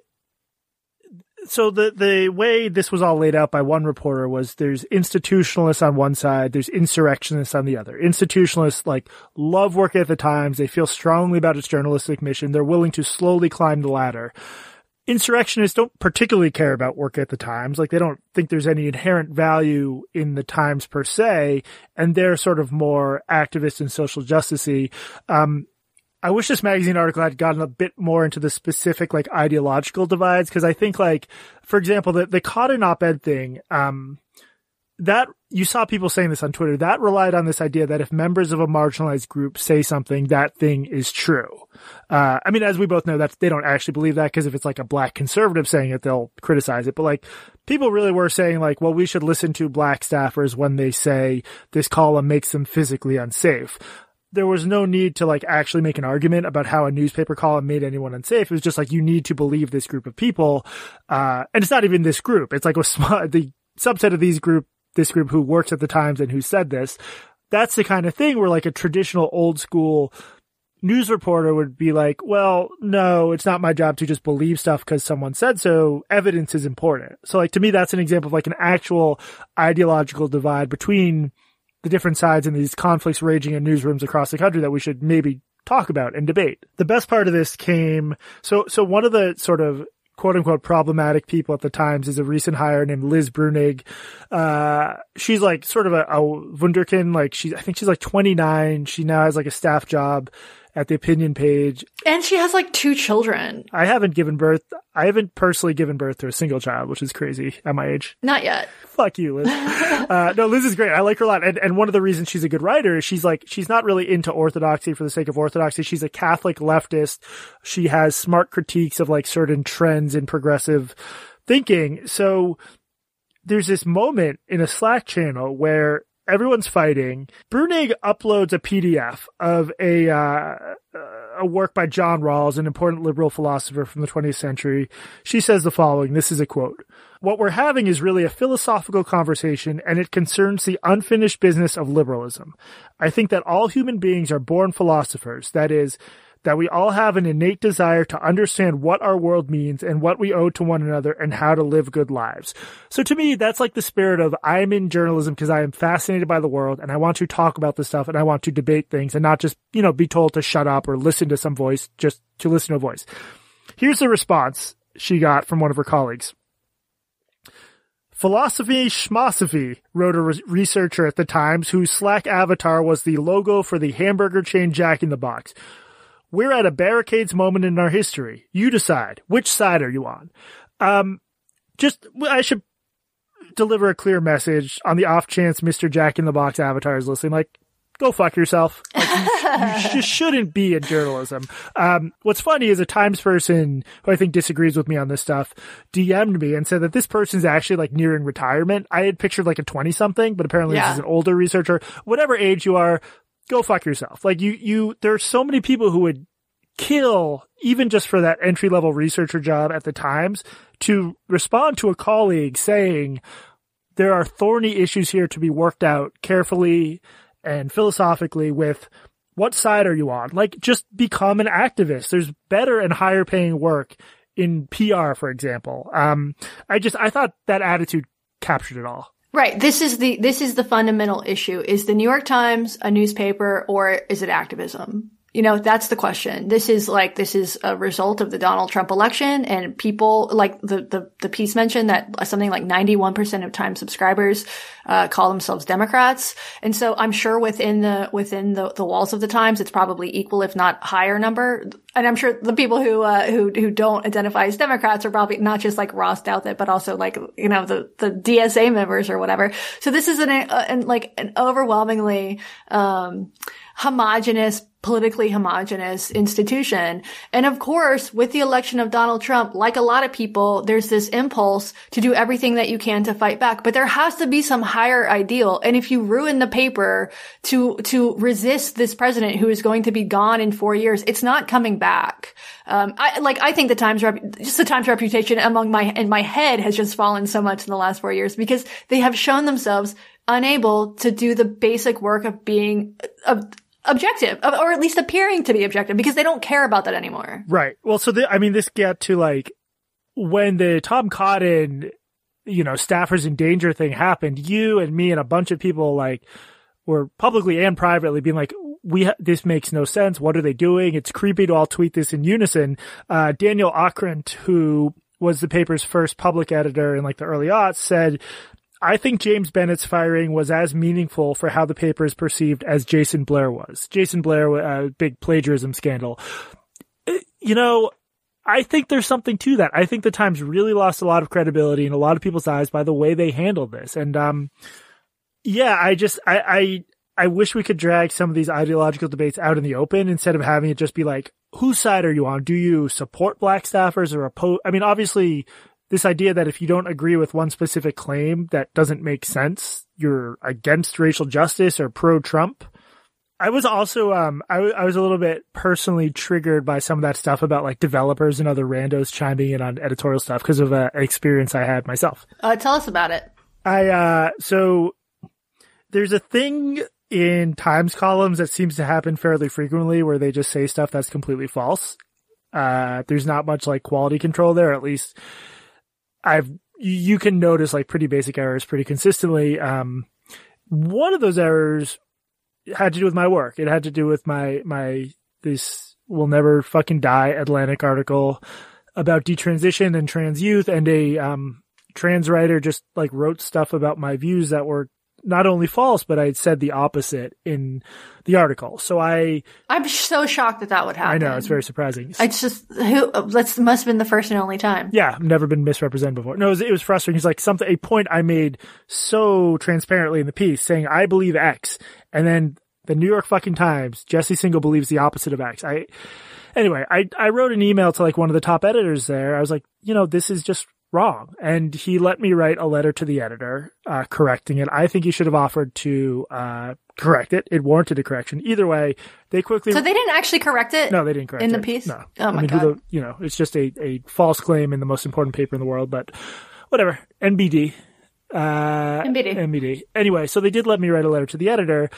so the the way this was all laid out by one reporter was there's institutionalists on one side, there's insurrectionists on the other. Institutionalists like love work at the Times, they feel strongly about its journalistic mission, they're willing to slowly climb the ladder. Insurrectionists don't particularly care about work at the Times, like they don't think there's any inherent value in the Times per se, and they're sort of more activist and social justicey. Um, I wish this magazine article had gotten a bit more into the specific like ideological divides because I think like, for example, the the Cotton op-ed thing, um, that you saw people saying this on Twitter. That relied on this idea that if members of a marginalized group say something, that thing is true. Uh, I mean, as we both know, that they don't actually believe that because if it's like a black conservative saying it, they'll criticize it. But like, people really were saying like, well, we should listen to black staffers when they say this column makes them physically unsafe there was no need to like actually make an argument about how a newspaper column made anyone unsafe. It was just like you need to believe this group of people, uh, and it's not even this group. It's like a small, <laughs> the subset of these group, this group who works at the Times and who said this. That's the kind of thing where like a traditional old school news reporter would be like, well, no, it's not my job to just believe stuff because someone said so. Evidence is important. So like to me, that's an example of like an actual ideological divide between the different sides and these conflicts raging in newsrooms across the country that we should maybe talk about and debate. The best part of this came, so, so one of the sort of quote unquote problematic people at the Times is a recent hire named Liz Bruenig. Uh, she's like sort of a, a wunderkind. Like she's, I think she's like 29. She now has like a staff job at the opinion page. And she has like two children. I haven't given birth. I haven't personally given birth to a single child, which is crazy at my age. Not yet. Fuck you, Liz. <laughs> <laughs> uh, no, Liz is great. I like her a lot. And, and one of the reasons she's a good writer is she's like, she's not really into orthodoxy for the sake of orthodoxy. She's a Catholic leftist. She has smart critiques of like certain trends in progressive thinking. So there's this moment in a Slack channel where everyone's fighting. Bruenig uploads a PDF of a uh, a work by John Rawls, an important liberal philosopher from the 20th century. She says the following. This is a quote. What we're having is really a philosophical conversation and it concerns the unfinished business of liberalism. I think that all human beings are born philosophers. That is, that we all have an innate desire to understand what our world means and what we owe to one another and how to live good lives. So to me, that's like the spirit of I'm in journalism because I am fascinated by the world and I want to talk about this stuff and I want to debate things and not just, you know, be told to shut up or listen to some voice just to listen to a voice. Here's the response she got from one of her colleagues. Philosophy Schmosophy, wrote a re- researcher at the Times whose Slack avatar was the logo for the hamburger chain Jack in the Box. We're at a barricades moment in our history. You decide. Which side are you on? Um, just, I should deliver a clear message on the off chance Mr. Jack in the Box avatar is listening. Like, go fuck yourself. Like, you, you just shouldn't be in journalism. Um, what's funny is a Times person who I think disagrees with me on this stuff DM'd me and said that this person's actually like nearing retirement. I had pictured like a 20 something, but apparently Yeah. this is an older researcher. Whatever age you are, go fuck yourself. Like you, you, there are so many people who would kill even just for that entry level researcher job at the Times to respond to a colleague saying there are thorny issues here to be worked out carefully and philosophically with what side are you on? Like just become an activist. There's better and higher paying work in PR, for example. Um, I just, I thought that attitude captured it all. Right. This is the this is the fundamental issue. Is the New York Times a newspaper or is it activism? You know, that's the question. This is like this is a result of the Donald Trump election and people like the the, the piece mentioned that something like 91% of Times subscribers uh, call themselves Democrats. And so I'm sure within the within the, the walls of the Times it's probably equal if not higher number. And I'm sure the people who uh, who who don't identify as Democrats are probably not just like Ross Douthat, but also like you know the the DSA members or whatever. So this is an, uh, an like an overwhelmingly um, homogenous politically homogenous institution. And of course, with the election of Donald Trump, like a lot of people, there's this impulse to do everything that you can to fight back. But there has to be some higher ideal. And if you ruin the paper to, to resist this president who is going to be gone in four years, it's not coming back. Um, I, like, I think the Times, rep- just the Times reputation among my, in my head has just fallen so much in the last four years because they have shown themselves unable to do the basic work of being, of, objective, or at least appearing to be objective, because they don't care about that anymore. Right. Well, so the, I mean, this get to like when the Tom Cotton, you know, staffers in danger thing happened. You and me and a bunch of people like were publicly and privately being like, we ha- this makes no sense. What are they doing? It's creepy to all tweet this in unison. Uh, Daniel Okrent, who was the paper's first public editor in like the early aughts, said I think James Bennet's firing was as meaningful for how the paper is perceived as Jason Blair was. Jason Blair, a big plagiarism scandal. You know, I think there's something to that. I think the Times really lost a lot of credibility in a lot of people's eyes by the way they handled this. And, um, yeah, I just, I, I, I wish we could drag some of these ideological debates out in the open instead of having it just be like, whose side are you on? Do you support black staffers or oppose? I mean, obviously, this idea that if you don't agree with one specific claim that doesn't make sense, you're against racial justice or pro Trump. I was also, um, I, I was a little bit personally triggered by some of that stuff about like developers and other randos chiming in on editorial stuff because of uh, an experience I had myself. Uh, tell us about it. I, uh, so there's a thing in Times columns that seems to happen fairly frequently where they just say stuff that's completely false. Uh, there's not much like quality control there, at least I've, you can notice like pretty basic errors pretty consistently. Um, one of those errors had to do with my work. It had to do with my, my, this will never fucking die Atlantic article about detransition and trans youth and a, um, trans writer just like wrote stuff about my views that were not only false, but I had said the opposite in the article. So I, I'm so shocked that that would happen. I know it's very surprising. It's just who that's must have been the first and only time. Yeah, I've never been misrepresented before. No, it was, it was frustrating. He's like something, a point I made so transparently in the piece saying, I believe X. And then the New York fucking Times, Jesse Singal believes the opposite of X. I, anyway, I, I wrote an email to like one of the top editors there. I was like, you know, this is just wrong. And he let me write a letter to the editor, uh, correcting it. I think he should have offered to, uh, correct it. It warranted a correction. Either way, they quickly. So they didn't actually correct it. No, they didn't correct in it the piece. No, Oh my I mean, god. The, you know, it's just a, a false claim in the most important paper in the world, but whatever. NBD. Uh, NBD. NBD. Anyway, so they did let me write a letter to the editor.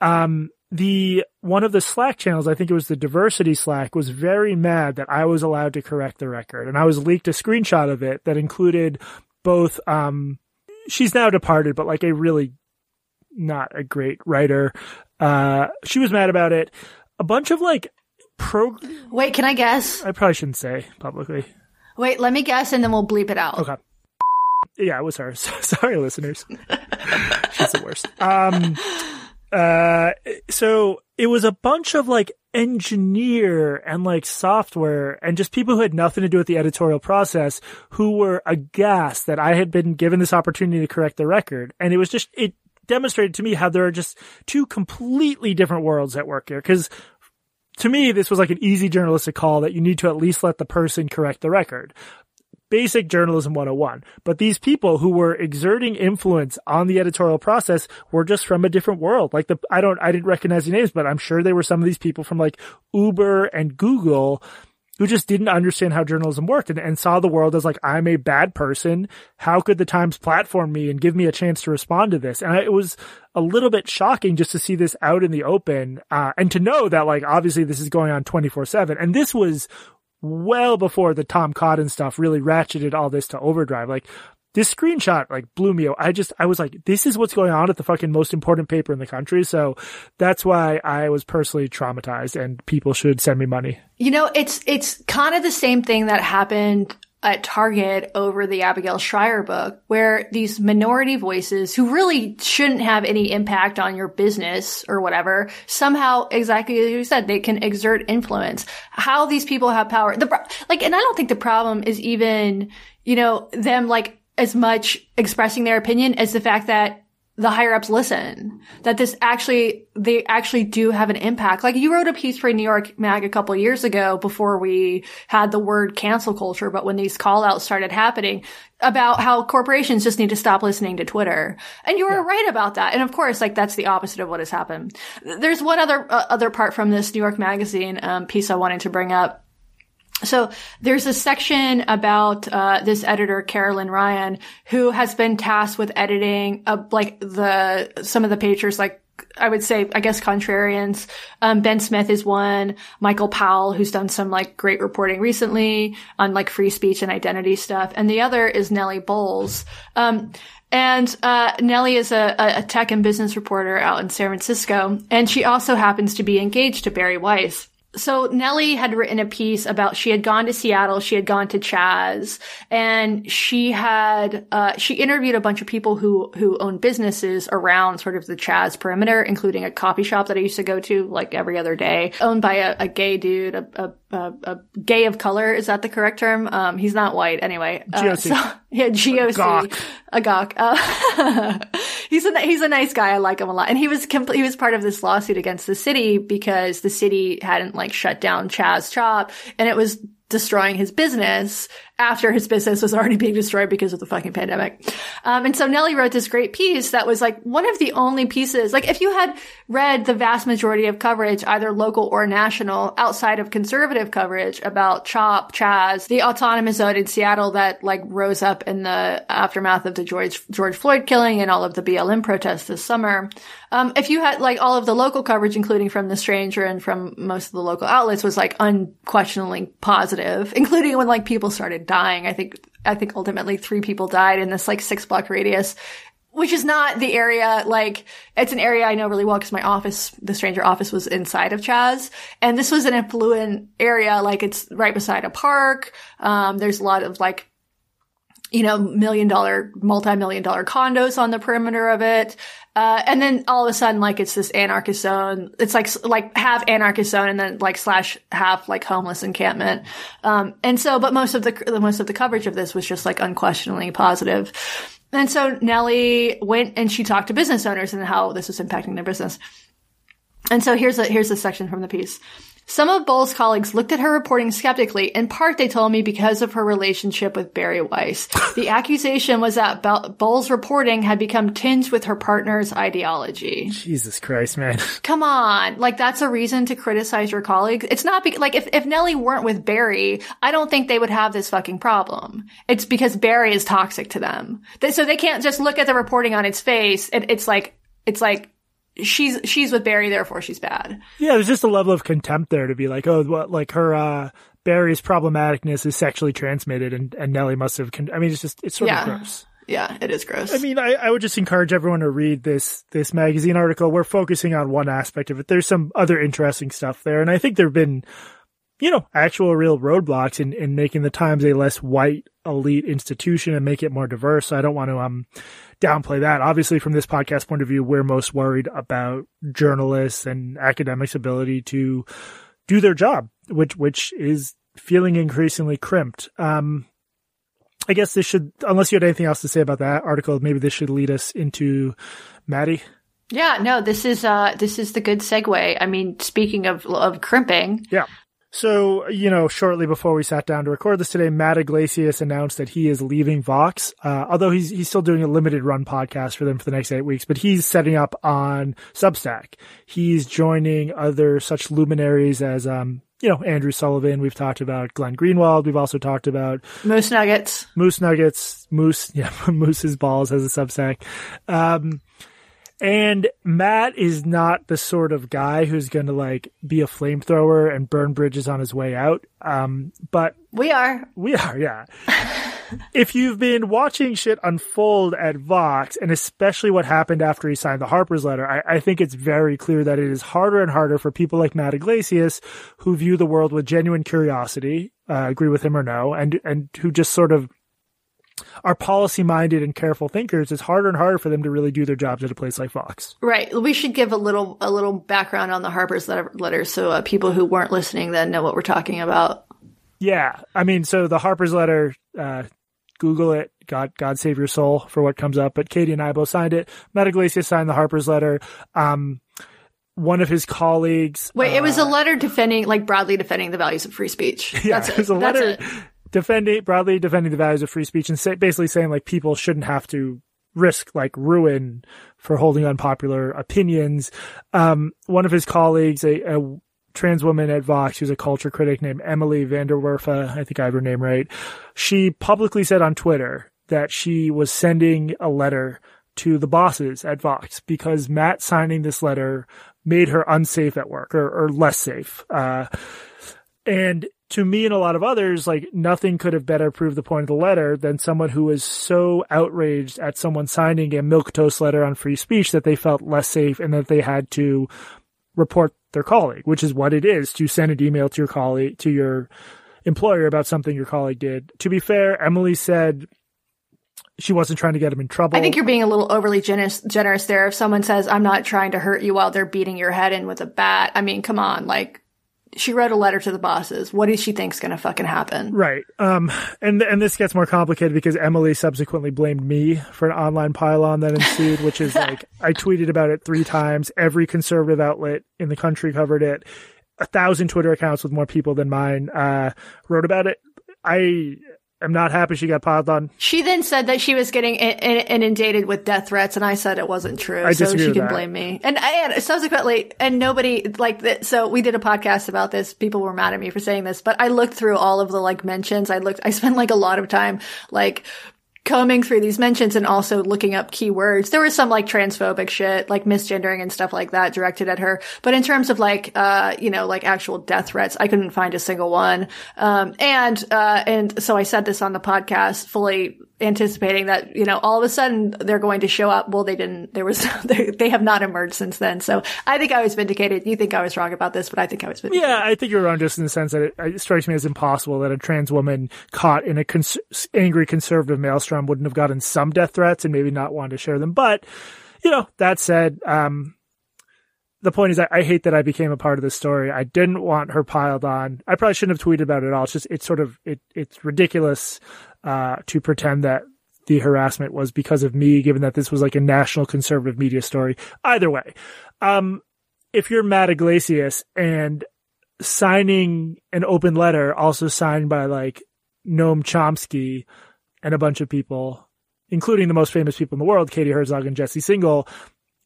Um, the one of the Slack channels, I think it was the diversity Slack, was very mad that I was allowed to correct the record, and I was leaked a screenshot of it that included both. Um, she's now departed, but like a really not a great writer. Uh, she was mad about it. A bunch of like pro. Wait, can I guess? I probably shouldn't say publicly. Wait, let me guess, and then we'll bleep it out. Okay. Yeah, it was her. <laughs> Sorry, listeners. <laughs> She's the worst. Um, uh, so it was a bunch of like engineer and like software and just people who had nothing to do with the editorial process who were aghast that I had been given this opportunity to correct the record. And it was just, it demonstrated to me how there are just two completely different worlds at work here. Cause to me, this was like an easy journalistic call that you need to at least let the person correct the record basic journalism 101. But these people who were exerting influence on the editorial process were just from a different world. Like the, I don't, I didn't recognize the names, but I'm sure they were some of these people from like Uber and Google who just didn't understand how journalism worked and, and saw the world as like, I'm a bad person. How could the Times platform me and give me a chance to respond to this? And I, it was a little bit shocking just to see this out in the open, uh, and to know that like, obviously this is going on 24 seven. And this was well before the Tom Cotton stuff really ratcheted all this to overdrive. Like this screenshot like blew me. I just, I was like, this is what's going on at the fucking most important paper in the country. So that's why I was personally traumatized and people should send me money. You know, it's, it's kind of the same thing that happened at Target over the Abigail Shrier book, where these minority voices who really shouldn't have any impact on your business or whatever, somehow, exactly as you said, they can exert influence. How these people have power. The, like, and I don't think the problem is even, you know, them like as much expressing their opinion as the fact that the higher ups listen, that this actually, they actually do have an impact. Like you wrote a piece for New York Mag a couple years ago before we had the word cancel culture, but when these call outs started happening about how corporations just need to stop listening to Twitter. And you were yeah. right about that. And of course, like that's the opposite of what has happened. There's one other, uh, other part from this New York Magazine um, piece I wanted to bring up so there's a section about uh, this editor Carolyn Ryan who has been tasked with editing uh, like the some of the pagers like I would say I guess contrarians. Um, ben Smith is one. Michael Powell who's done some like great reporting recently on like free speech and identity stuff, and the other is Nellie Bowles. Um, and uh, Nellie is a, a tech and business reporter out in San Francisco, and she also happens to be engaged to Bari Weiss so Nellie had written a piece about she had gone to Seattle, she had gone to Chaz, and she had uh, she interviewed a bunch of people who who own businesses around sort of the Chaz perimeter, including a coffee shop that I used to go to like every other day, owned by a, a gay dude, a, a uh, a gay of color. Is that the correct term? Um, he's not white anyway. Uh, so, <laughs> yeah, GOC. A gawk. Uh, <laughs> he's a, he's a nice guy. I like him a lot. And he was, compl- he was part of this lawsuit against the city because the city hadn't like shut down Chaz Chop and it was destroying his business after his business was already being destroyed because of the fucking pandemic. Um, and so Nellie wrote this great piece that was like one of the only pieces, like if you had read the vast majority of coverage, either local or national, outside of conservative coverage about CHOP, Chaz, the autonomous zone in Seattle that like rose up in the aftermath of the George, George Floyd killing and all of the BLM protests this summer. Um, if you had like all of the local coverage, including from The Stranger and from most of the local outlets was like unquestionably positive, <laughs> including when like people started dying. I think, I think ultimately three people died in this like six block radius, which is not the area, like, it's an area I know really well because my office, the stranger office was inside of Chaz. And this was an affluent area, like it's right beside a park. Um, there's a lot of like, you know, million dollar, multi-million dollar condos on the perimeter of it. Uh, and then all of a sudden, like it's this anarchist zone. It's like like half anarchist zone and then like slash half like homeless encampment. Um, and so, but most of the most of the coverage of this was just like unquestionably positive. And so Nellie went and she talked to business owners and how this was impacting their business. And so here's a here's a section from the piece. Some of Bowles' colleagues looked at her reporting skeptically. In part, they told me because of her relationship with Bari Weiss. <laughs> The accusation was that Bowles' reporting had become tinged with her partner's ideology. Jesus Christ, man. <laughs> Come on. Like, that's a reason to criticize your colleagues. It's not be- like if, if Nellie weren't with Bari, I don't think they would have this fucking problem. It's because Bari is toxic to them. So they can't just look at the reporting on its face. It, it's like, it's like, she's she's with Bari, therefore she's bad. Yeah, there's just a level of contempt there to be like, oh, what, like her uh Bari's problematicness is sexually transmitted, and and Nellie must have. Con- I mean, it's just it's sort yeah. of gross. Yeah, it is gross. I mean, I, I would just encourage everyone to read this this magazine article. We're focusing on one aspect of it. There's some other interesting stuff there, and I think there've been you know, actual real roadblocks in, in making the Times a less white elite institution and make it more diverse. So I don't want to, um, downplay that. Obviously, from this podcast point of view, we're most worried about journalists and academics' ability to do their job, which, which is feeling increasingly crimped. Um, I guess this should, unless you had anything else to say about that article, maybe this should lead us into Maddie. Yeah, no, this is uh this is the good segue. I mean, speaking of of crimping. Yeah. So, you know, shortly before we sat down to record this today, Matt Yglesias announced that he is leaving Vox. Uh, although he's, he's still doing a limited run podcast for them for the next eight weeks, but he's setting up on Substack. He's joining other such luminaries as, um, you know, Andrew Sullivan. We've talked about Glenn Greenwald. We've also talked about Moose Nuggets. Moose Nuggets. Moose, <laughs> yeah, Moose's balls as a Substack. Um, and Matt is not the sort of guy who's going to like be a flamethrower and burn bridges on his way out. Um, but we are. We are, yeah. <laughs> if you've been watching shit unfold at Vox, and especially what happened after he signed the Harper's letter, I, I think it's very clear that it is harder and harder for people like Matt Yglesias, who view the world with genuine curiosity, uh, agree with him or no, and, and who just sort of are policy minded and careful thinkers, it's harder and harder for them to really do their jobs at a place like Vox. Right. We should give a little a little background on the Harper's letter, letter so uh, people who weren't listening then know what we're talking about. Yeah, I mean, so the Harper's letter, uh, Google it. God, God save your soul for what comes up. But Katie and I both signed it. Matt Yglesias signed the Harper's letter. Um, one of his colleagues. Wait, uh, it was a uh, letter defending, like broadly defending the values of free speech. <laughs> Yeah, That's it. it was a letter defending broadly defending the values of free speech and say, basically saying like people shouldn't have to risk like ruin for holding unpopular opinions. Um, one of his colleagues, a, a, trans woman at Vox, who's a culture critic named Emily VanDerWerff, I think I have her name right. She publicly said on Twitter that she was sending a letter to the bosses at Vox because Matt signing this letter made her unsafe at work or, or less safe. Uh, and to me and a lot of others, like nothing could have better proved the point of the letter than someone who was so outraged at someone signing a milk toast letter on free speech that they felt less safe and that they had to report their colleague, which is what it is to send an email to your colleague, to your employer about something your colleague did. To be fair, Emily said she wasn't trying to get him in trouble. I think you're being a little overly generous, generous there. If someone says, I'm not trying to hurt you while they're beating your head in with a bat, I mean, come on, like, she wrote a letter to the bosses. What does she think's going to fucking happen? Right. Um, and, and this gets more complicated because Emily subsequently blamed me for an online pile-on that ensued, which is <laughs> like, I tweeted about it three times. Every conservative outlet in the country covered it. A thousand Twitter accounts with more people than mine, uh, wrote about it. I, am not happy she got piled on. She then said that she was getting inundated with death threats, and I said it wasn't true. I so she can that. blame me. And, and subsequently, and nobody like that. So we did a podcast about this. People were mad at me for saying this, but I looked through all of the like mentions. I looked. I spent like a lot of time like combing through these mentions and also looking up keywords. There was some like transphobic shit, like misgendering and stuff like that directed at her. But in terms of like, uh, you know, like actual death threats, I couldn't find a single one. Um, and, uh, and so I said this on the podcast fully anticipating that, you know, all of a sudden they're going to show up. Well, they didn't, there was, <laughs> they, have not emerged since then. So I think I was vindicated. You think I was wrong about this, but I think I was vindicated. Yeah, I think you're wrong just in the sense that it, it strikes me as impossible that a trans woman caught in a cons- angry conservative maelstrom wouldn't have gotten some death threats and maybe not want to share them. But, you know, that said, um, the point is I, I, hate that I became a part of this story. I didn't want her piled on. I probably shouldn't have tweeted about it at all. It's just, it's sort of, it, it's ridiculous uh, to pretend that the harassment was because of me, given that this was like a national conservative media story. Either way, um, if you're Matt Yglesias and signing an open letter, also signed by like Noam Chomsky and a bunch of people, including the most famous people in the world, Katie Herzog and Jesse Singal,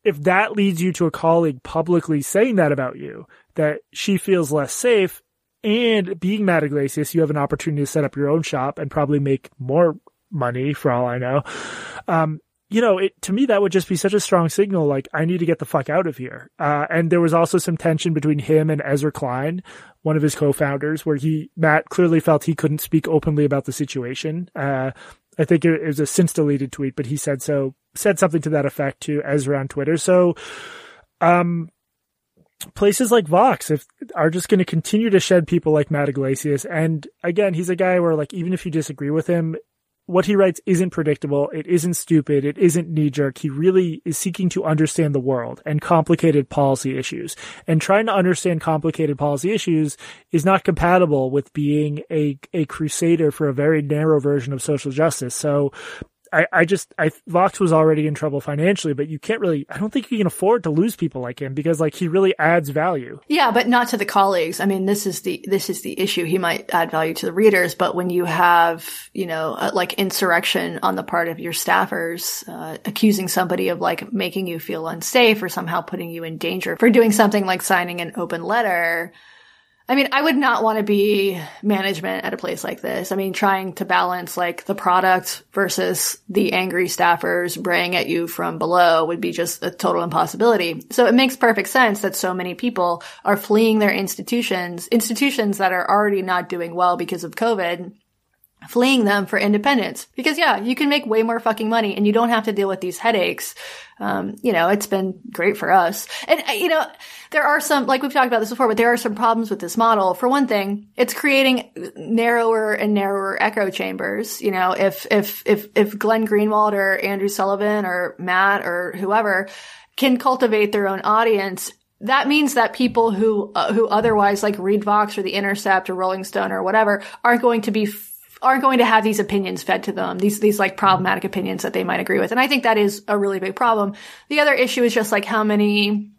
if that leads you to a colleague publicly saying that about you, that she feels less safe, and being Matt Yglesias, you have an opportunity to set up your own shop and probably make more money for all I know. Um, you know, it, to me, that would just be such a strong signal. Like, I need to get the fuck out of here. Uh, and there was also some tension between him and Ezra Klein, one of his co-founders, where he, Matt clearly felt he couldn't speak openly about the situation. Uh, I think it, it was a since deleted tweet, but he said so, said something to that effect to Ezra on Twitter. So, um, places like Vox if are just going to continue to shed people like Matt Yglesias. And again, he's a guy where like even if you disagree with him, what he writes isn't predictable. It isn't stupid. It isn't knee jerk. He really is seeking to understand the world and complicated policy issues. And trying to understand complicated policy issues is not compatible with being a, a crusader for a very narrow version of social justice. So I, I just, I, Vox was already in trouble financially, but you can't really, I don't think you can afford to lose people like him because like he really adds value. Yeah, but not to the colleagues. I mean, this is the, this is the issue. He might add value to the readers, but when you have, you know, uh, like insurrection on the part of your staffers, uh, accusing somebody of like making you feel unsafe or somehow putting you in danger for doing something like signing an open letter, I mean, I would not want to be management at a place like this. I mean, trying to balance like the product versus the angry staffers braying at you from below would be just a total impossibility. So it makes perfect sense that so many people are fleeing their institutions, institutions that are already not doing well because of COVID fleeing them for independence. Because yeah, you can make way more fucking money and you don't have to deal with these headaches. Um, you know, it's been great for us. And, uh, you know, there are some, like we've talked about this before, but there are some problems with this model. For one thing, it's creating narrower and narrower echo chambers. You know, if, if, if, if Glenn Greenwald or Andrew Sullivan or Matt or whoever can cultivate their own audience, that means that people who, uh, who otherwise like read Vox or The Intercept or Rolling Stone or whatever aren't going to be aren't going to have these opinions fed to them, these, these like problematic opinions that they might agree with. And I think that is a really big problem. The other issue is just like how many,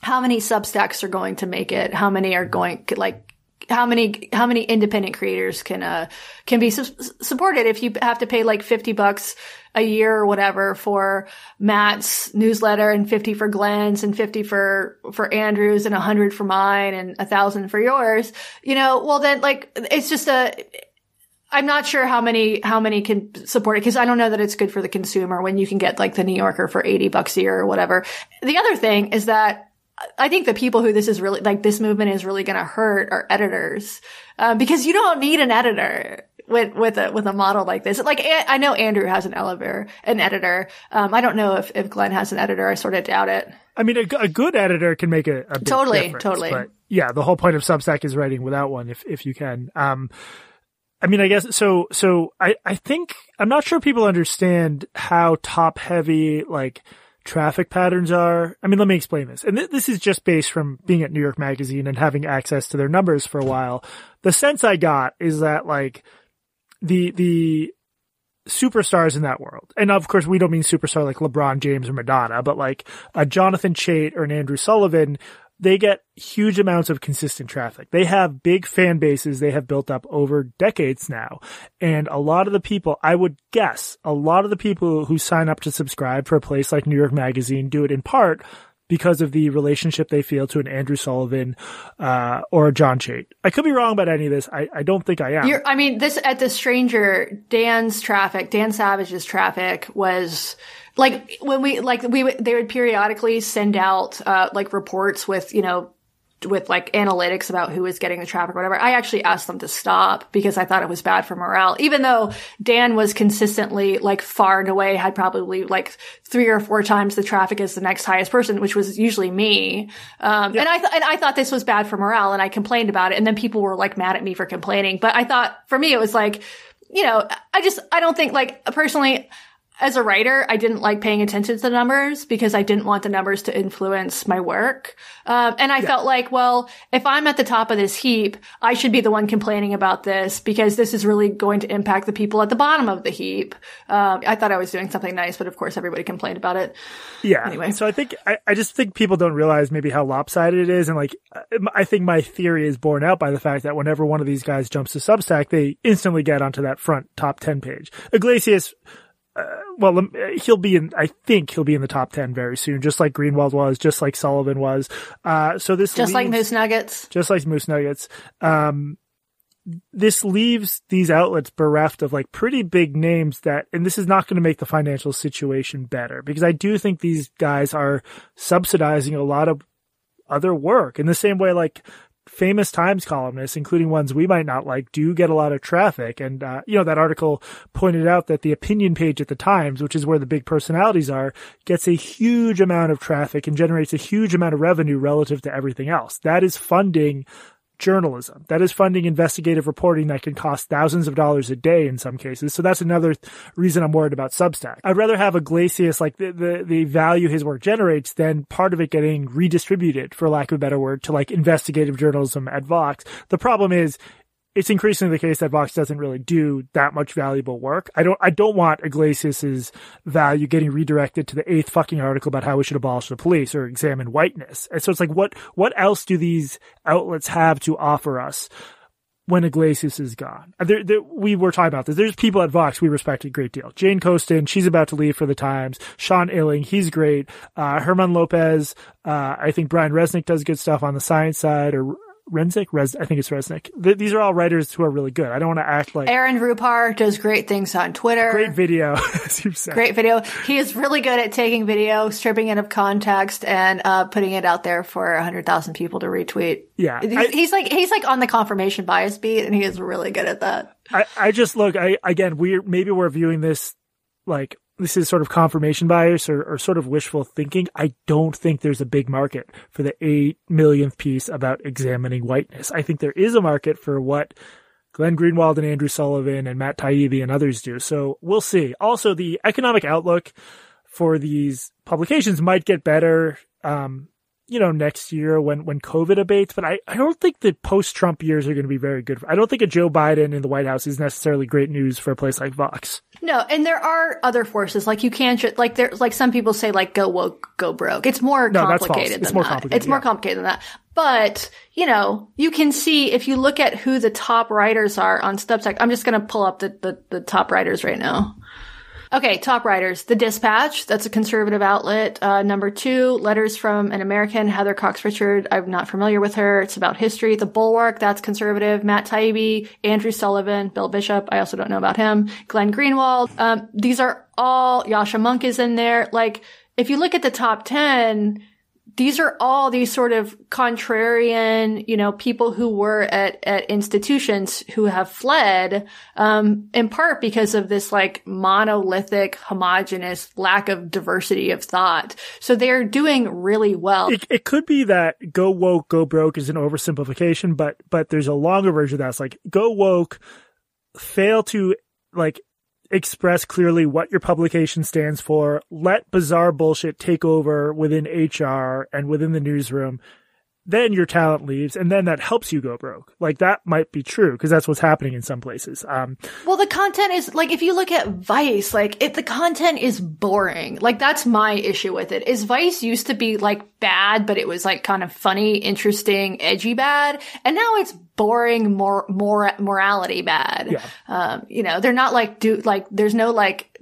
how many substacks are going to make it? How many are going, like, how many how many independent creators can uh can be su- supported if you have to pay like 50 bucks a year or whatever for Matt's newsletter and 50 for Glenn's and 50 for for Andrew's and 100 for mine and a 1000 for yours you know well then like it's just a I'm not sure how many how many can support it because I don't know that it's good for the consumer when you can get like the New Yorker for 80 bucks a year or whatever. The other thing is that I think the people who this is really like this movement is really going to hurt are editors uh, because you don't need an editor with with a with a model like this. Like I know Andrew has an elevator, an editor. Um, I don't know if if Glenn has an editor. I sort of doubt it. I mean, a, a good editor can make a, a totally, totally. But yeah, the whole point of Substack is writing without one, if if you can. Um, I mean, I guess so. So I, I think I'm not sure people understand how top heavy like traffic patterns are. I mean, let me explain this. And th- this is just based from being at New York Magazine and having access to their numbers for a while. The sense I got is that like the the superstars in that world, and of course we don't mean superstar like LeBron James or Madonna, but like a Jonathan Chait or an Andrew Sullivan they get huge amounts of consistent traffic. They have big fan bases they have built up over decades now. And a lot of the people, I would guess, a lot of the people who sign up to subscribe for a place like New York Magazine do it in part because of the relationship they feel to an Andrew Sullivan uh, or a John Chait. I could be wrong about any of this. I, I don't think I am. You're, I mean, this at the Stranger, Dan's traffic, Dan Savage's traffic was like when we like we they would periodically send out uh like reports with you know with like analytics about who was getting the traffic or whatever. I actually asked them to stop because I thought it was bad for morale. Even though Dan was consistently like far and away had probably like three or four times the traffic as the next highest person, which was usually me. Um, yeah. and I th- and I thought this was bad for morale and I complained about it. And then people were like mad at me for complaining. But I thought for me it was like, you know, I just I don't think like personally as a writer, I didn't like paying attention to the numbers because I didn't want the numbers to influence my work. Um, and I yeah. felt like, well, if I'm at the top of this heap, I should be the one complaining about this because this is really going to impact the people at the bottom of the heap. Um, I thought I was doing something nice, but of course everybody complained about it. Yeah. Anyway. So I think, I, I just think people don't realize maybe how lopsided it is. And like, I think my theory is borne out by the fact that whenever one of these guys jumps to Substack, they instantly get onto that front top 10 page. Yglesias, uh, well, um, he'll be in, I think he'll be in the top 10 very soon, just like Greenwald was, just like Sullivan was. Uh, so this, just leaves, like Moose Nuggets, just like Moose Nuggets. Um, this leaves these outlets bereft of like pretty big names that, and this is not going to make the financial situation better because I do think these guys are subsidizing a lot of other work in the same way like famous Times columnists, including ones we might not like, do get a lot of traffic. And, uh, you know, that article pointed out that the opinion page at the Times, which is where the big personalities are, gets a huge amount of traffic and generates a huge amount of revenue relative to everything else. That is funding journalism. That is funding investigative reporting that can cost thousands of dollars a day in some cases. So that's another reason I'm worried about Substack. I'd rather have Yglesias, like the, the, the value his work generates than part of it getting redistributed, for lack of a better word, to like investigative journalism at Vox. The problem is it's increasingly the case that Vox doesn't really do that much valuable work. I don't, I don't want Yglesias's value getting redirected to the eighth fucking article about how we should abolish the police or examine whiteness. And so it's like, what, what else do these outlets have to offer us? When Yglesias is gone, there, there, we were talking about this. There's people at Vox we respect a great deal. Jane Coaston, she's about to leave for the Times. Sean Illing, he's great. Uh, German Lopez, uh, I think Brian Resnick does good stuff on the science side, or Renzik, Res, I think it's Resnick. Th- these are all writers who are really good. I don't want to act like Aaron Rupar does great things on Twitter. Great video, <laughs> Great video. He is really good at taking video, stripping it of context, and uh, putting it out there for hundred thousand people to retweet. Yeah, he's, I, he's like he's like on the confirmation bias beat, and he is really good at that. I, I just look. I again, we maybe we're viewing this like this is sort of confirmation bias or, or, sort of wishful thinking. I don't think there's a big market for the eight millionth piece about examining whiteness. I think there is a market for what Glenn Greenwald and Andrew Sullivan and Matt Taibbi and others do. So we'll see. Also, the economic outlook for these publications might get better. Um, you know, next year when, when COVID abates, but I, I don't think the post Trump years are going to be very good. I don't think a Joe Biden in the White House is necessarily great news for a place like Vox. No, and there are other forces. Like you can't just, like there, like some people say like go woke, go broke. It's more no, complicated it's than more that. Complicated, it's more complicated than that. But, you know, you can see if you look at who the top writers are on Substack. I'm just going to pull up the, the, the top writers right now. Okay, top writers. The Dispatch, that's a conservative outlet. Uh, number two, Letters from an American, Heather Cox Richard. I'm not familiar with her. It's about history. The Bulwark, that's conservative. Matt Taibbi, Andrew Sullivan, Bill Bishop. I also don't know about him. Glenn Greenwald. Um, these are all, Yascha Mounk is in there. Like, if you look at the top 10, these are all these sort of contrarian, you know, people who were at, at institutions who have fled, um, in part because of this like monolithic, homogenous lack of diversity of thought. So they're doing really well. It, it could be that go woke, go broke is an oversimplification, but, but there's a longer version of that's like go woke, fail to like express clearly what your publication stands for. Let bizarre bullshit take over within HR and within the newsroom then your talent leaves and then that helps you go broke. Like that might be true because that's what's happening in some places. Um, well, the content is like, if you look at Vice, like if the content is boring, like that's my issue with it is Vice used to be like bad, but it was like kind of funny, interesting, edgy bad. And now it's boring, more, more morality bad. Yeah. Um, you know, they're not like do, like, there's no like,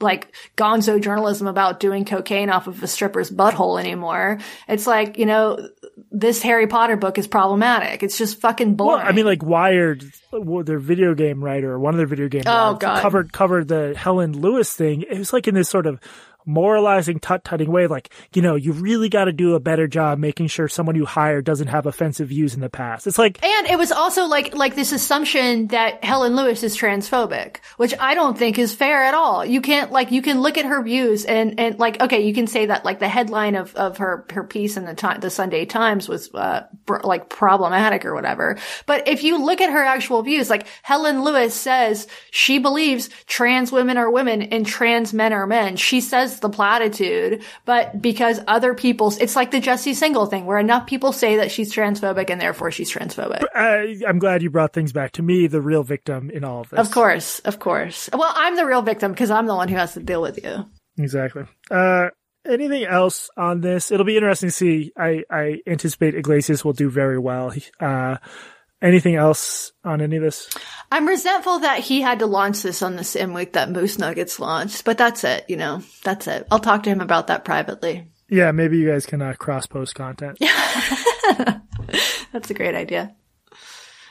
like gonzo journalism about doing cocaine off of a stripper's butthole anymore. It's like, you know, this Harry Potter book is problematic. It's just fucking boring. Well, I mean, like Wired, their video game writer, one of their video game oh, God. covered covered the Helen Lewis thing. It was like in this sort of moralizing, tut-tutting way, like, you know, you really got to do a better job making sure someone you hire doesn't have offensive views in the past. It's like, and it was also like, like this assumption that Helen Lewis is transphobic, which I don't think is fair at all. You can't, like, you can look at her views and, and like, okay, you can say that like the headline of, of her, her piece in the time, the Sunday Times was, uh, br- like problematic or whatever. But if you look at her actual views, like Helen Lewis says she believes trans women are women and trans men are men. She says the platitude, but because other people, it's like the Jesse Singal thing where enough people say that she's transphobic and therefore she's transphobic. Uh, I'm glad you brought things back to me, the real victim in all of this. Of course, of course. Well, I'm the real victim because I'm the one who has to deal with you. Exactly. Uh, anything else on this? It'll be interesting to see. I, I anticipate Yglesias will do very well. Uh, Anything else on any of this? I'm resentful that he had to launch this on the same week that Moose Nuggets launched, but that's it, you know, that's it. I'll talk to him about that privately. Yeah, maybe you guys can uh, cross post content. <laughs> that's a great idea.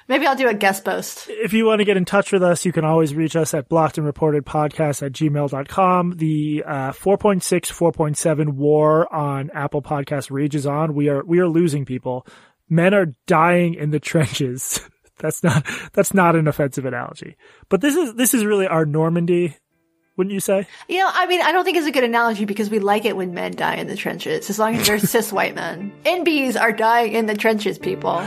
Maybe I'll do a guest post. If you want to get in touch with us, you can always reach us at blocked and reported podcast at gmail.com. The uh, 4.6, 4.7 war on Apple Podcast rages on. We are, we are losing people Men are dying in the <laughs> trenches. that's not that's not an offensive analogy. But this is this is really our Normandy wouldn't you say? You know, I mean, I don't think it's a good analogy because we like it when men die in the trenches, as long as they're cis <laughs> white men. NBs are dying in the trenches, people.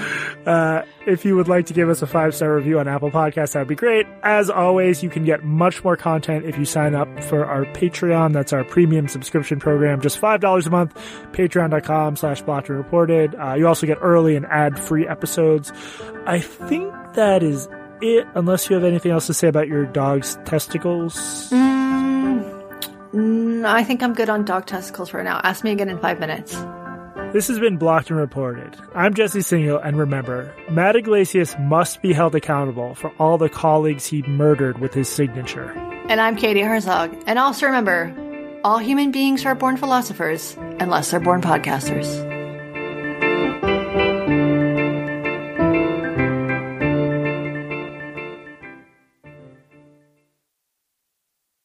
Uh, if you would like to give us a five star review on Apple Podcasts, that would be great. As always, you can get much more content if you sign up for our Patreon. That's our premium subscription program, just $5 a month, patreon.com slash blocked reported. Uh, you also get early and ad free episodes. I think that is it, unless you have anything else to say about your dog's testicles. Mm, I think I'm good on dog testicles for now. Ask me again in five minutes. This has been Blocked and Reported. I'm Jesse Singal, and remember, Matt Yglesias must be held accountable for all the colleagues he murdered with his signature. And I'm Katie Herzog. And also remember, all human beings are born philosophers unless they're born podcasters.